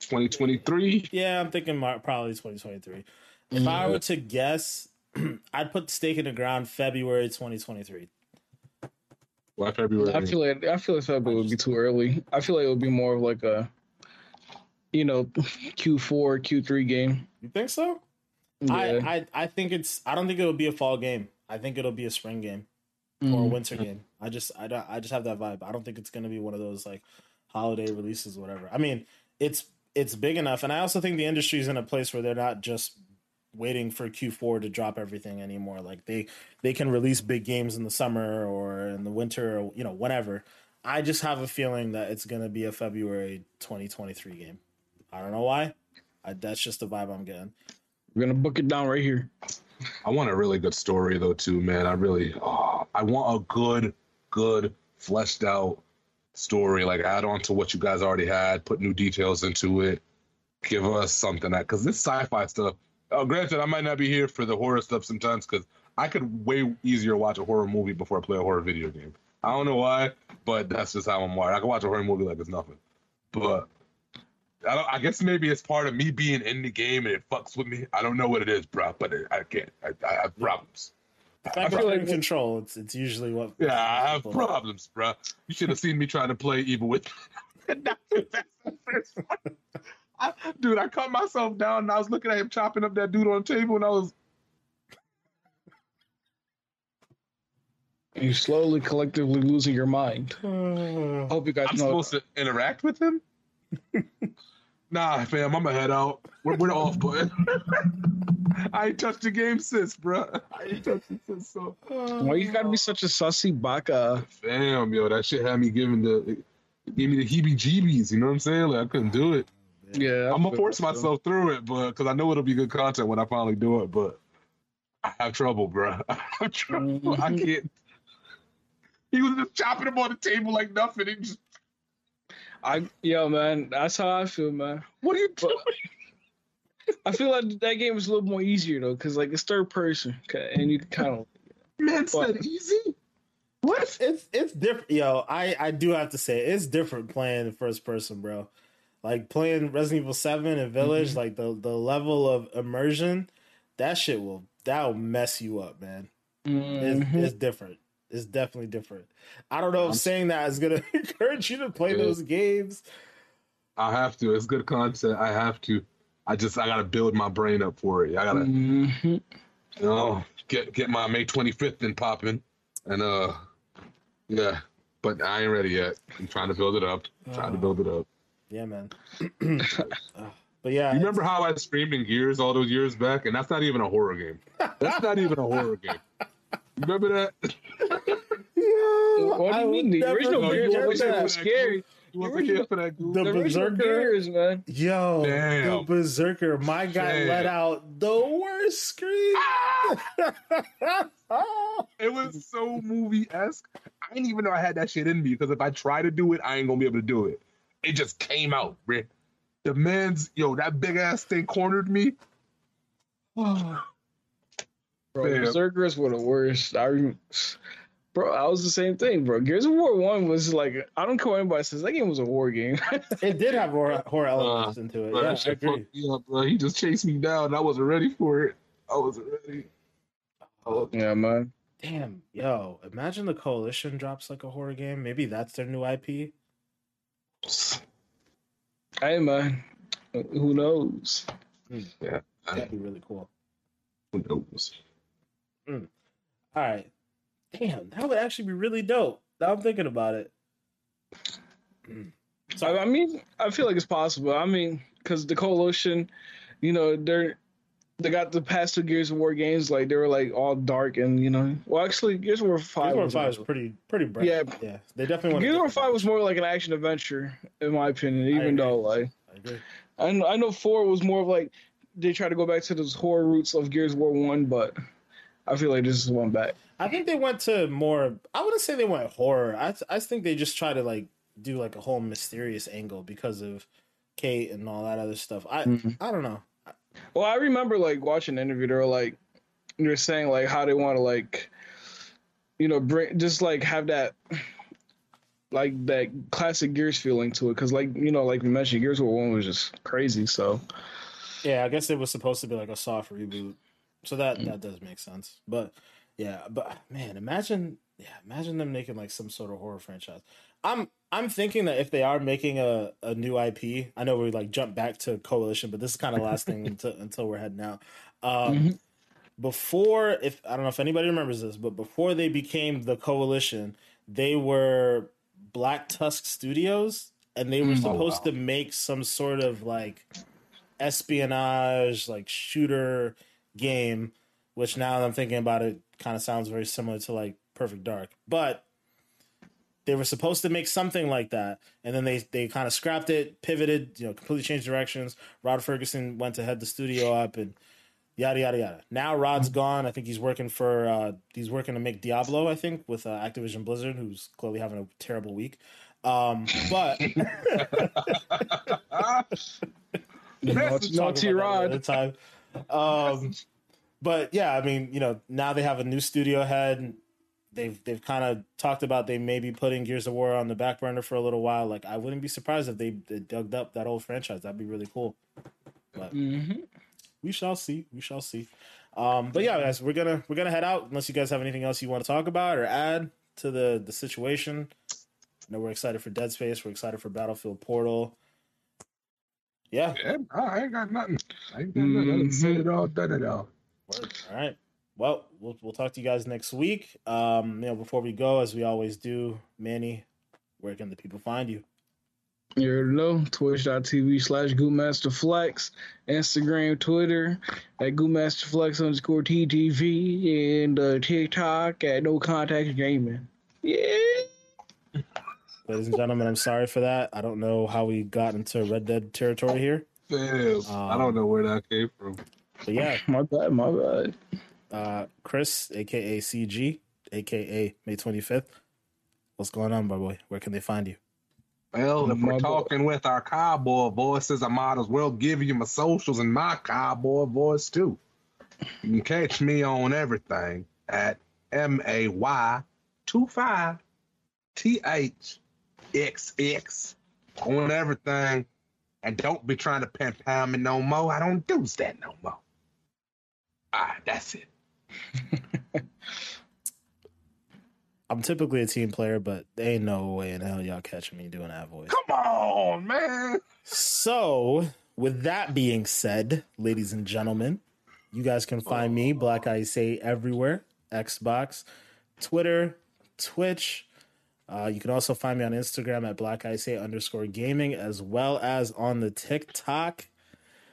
2023. yeah, I'm thinking probably 2023. If I Mhm. were to guess, I'd put the stake in the ground February 2023. Why February? I feel like I feel like February would be too early. I feel like it would be more of like a, you know, Q4, Q3 game. You think so? Yeah. I, I I think it's. I don't think it'll be a fall game. I think it'll be a spring game or a Mm. winter game. I just I don't I just have that vibe. I don't think it's gonna be one of those like holiday releases, or whatever. I mean, it's it's big enough, and I also think the industry's in a place where they're not just waiting for Q4 to drop everything anymore. Like they they can release big games in the summer or in the winter or you know whenever. I just have a feeling that it's gonna be a February 2023 game. I don't know why. I, that's just the vibe I'm getting. We're gonna book it down right here. I want a really good story though too, man. I really, oh, I want a good, good fleshed out story. Like add on to what you guys already had, put new details into it, give us something that because this sci-fi stuff. Oh, granted, I might not be here for the horror stuff sometimes because I could way easier watch a horror movie before I play a horror video game. I don't know why, but that's just how I'm wired. I can watch a horror movie like it's nothing. But I, don't, I guess maybe it's part of me being in the game and it fucks with me. I don't know what it is, bro, but it, I can't. I, I have problems. If I I feel feel like- in control, it's it's usually what. Yeah, I have people- problems, bro. You should have seen me trying to play Evil Within. That's the first one. I, dude, I cut myself down and I was looking at him chopping up that dude on the table and I was, you're slowly, collectively losing your mind. I hope you guys I'm know. supposed to interact with him? nah, fam, I'm gonna head out. We're, we're off button. I ain't touched the game since, bro. I ain't touched it since, so. Why you gotta be such a sussy baka? Damn, yo, that shit had me giving the, it gave me the heebie-jeebies. You know what I'm saying? Like I couldn't do it. Yeah, I'm gonna force myself through it, but because I know it'll be good content when I finally do it. But I have trouble, bro. I have trouble. I Mhm. can't. He was just chopping him on the table like nothing. He just, I yo man, that's how I feel, man. what are you But- doing? I feel like that game is a little more easier though, cause like it's third person, 'kay, and you kind of Man said But- easy. What? it's it's different, yo. I I do have to say it's different playing the first person, bro. Like playing Resident Evil Seven and Village, Mhm. like the the level of immersion, that shit will that will mess you up, man. It's, Mhm. it's different. It's definitely different. I don't know if I'm- saying that is gonna encourage you to play Yeah. those games. I have to. It's good content. I have to. I just I gotta build my brain up for it. I gotta Mhm. you know get get my May 25th in popping, and uh yeah. But I ain't ready yet. I'm trying to build it up. Trying to Oh. build it up. Yeah, man. Uh, but yeah, You remember how I screamed in Gears all those years back? And that's not even a horror game. That's not even a horror game. You remember that? Yeah, What do I you would mean? The never original No, you Gears wasn't that. scary. You wasn't for that goose. The The Berserker? Gears, man. Yo, Damn. the Berserker, my guy Damn. let out the worst scream. Ah! It was so movie esque. I didn't even know I had that shit in me because if I try to do it, I ain't gonna be able to do it. It just came out, bruh. The man's yo, that big ass thing cornered me. Bro, Damn. Berserkers were the worst. I rem- Bro, I was the same thing, bro. Gears of War One was like I don't care what anybody says. That game was a war game. it did have horror, horror elements into it. Bro, Yeah, I agree. fucked me up, bro. He just chased me down. I wasn't ready for it. I wasn't ready. Oh, yeah, man. Damn, yo, imagine the Coalition drops like a horror game. Maybe that's their new IP. Hey, man. Who knows? Hmm. Yeah, That'd be really cool. who knows? Mm. All right. Damn, that would actually be really dope. Now I'm thinking about it. Mm. So I mean, I feel like it's possible. I mean, because the coalition, you know, they're they got the past two Gears of War games like they were like all dark and you know, well actually Gears of War Five. Gears of War was Five is pretty pretty bright. Yeah. yeah. They definitely want. Gears of War Five was more like an action adventure in my opinion. Even though like I agree. I know, I know four was more of like they try to go back to those horror roots of Gears of War One, but I feel like this is one back. I think they went to more. I wouldn't say they went horror. I I think they just try to like do like a whole mysterious angle because of Kate and all that other stuff. I Mhm. I don't know. Well, I remember like watching an interview. They were like, they're saying like how they want to like, you know, bring just like have that, like that classic Gears feeling to it. Because like you know, like we mentioned, Gears of War One was just crazy. So Yeah, I guess it was supposed to be like a soft reboot, so that that does make sense. But yeah, but man, imagine yeah, imagine them making like some sort of horror franchise. I'm I'm thinking that if they are making a, a new IP, I know we like jump back to Coalition, but this is kind of last thing until until we're heading out. Um, Mhm. Before, if I don't know if anybody remembers this, but before they became the Coalition, they were Black Tusk Studios, and they were Mm. Oh, supposed wow. to make some sort of like espionage, like shooter game. Which now that I'm thinking about it, kind of sounds very similar to like Perfect Dark, but they were supposed to make something like that, and then they they kind of scrapped it, pivoted, you know, completely changed directions. Rod Ferguson went to head the studio up, and yada yada yada. Now Rod's gone. I think he's working for uh, he's working to make Diablo. I think with uh, Activision Blizzard, who's clearly having a terrible week. Um, but Naughty, talk naughty about that another Rod. time. Um, but yeah, I mean, you know, now they have a new studio head. They've they've kind of talked about they may be putting Gears of War on the back burner for a little while. Like, I wouldn't be surprised if they, they dug up that old franchise. That'd be really cool. But hmm we shall see. We shall see. Um, but yeah, guys, we're gonna we're gonna head out unless you guys have anything else you want to talk about or add to the the situation. I know we're excited for Dead Space. We're excited for Battlefield Portal. Yeah, Yeah, I ain't got nothing. I ain't got nothing. I done said it all, done it all. Word. All right. Well, we'll we'll talk to you guys next week. Um, you know, before we go, as we always do, Manny, where can the people find you? You already know twitch.tv slash goopmasterflex, Instagram, Twitter at goopmasterflex underscore TTV, and uh, TikTok at no contact gaming. Yeah. Ladies and gentlemen, I'm sorry for that. I don't know how we got into Red Dead territory here. Damn, I don't know where that came from. But yeah, My bad, my bad. uh, Chris, aka CG, aka May 25th. What's going on, my boy? Where can they find you? Well, if My we're boy. talking with our cowboy voices, I might as well give you my socials and my cowboy voice too. You can catch me on everything at M A Y two five T H X X on everything. And don't be trying to pen pound me no more. I don't do that no more. All right, that's it. I'm typically a team player, but there ain't no way in hell y'all catching me doing that voice. Come on, man. So, with that being said, ladies and gentlemen, you guys can find me, Black Ice 8, everywhere Xbox, Twitter, Twitch. Uh, you can also find me on Instagram at Black 8 underscore gaming, as well as on the TikTok.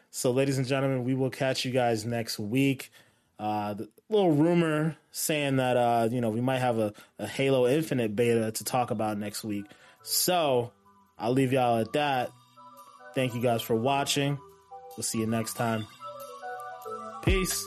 So, ladies and gentlemen, we will catch you guys next week. Uh, the little rumor saying that uh, you know we might have a, a Halo Infinite beta to talk about next week. So I'll leave y'all at that. Thank you guys for watching. We'll see you next time. Peace.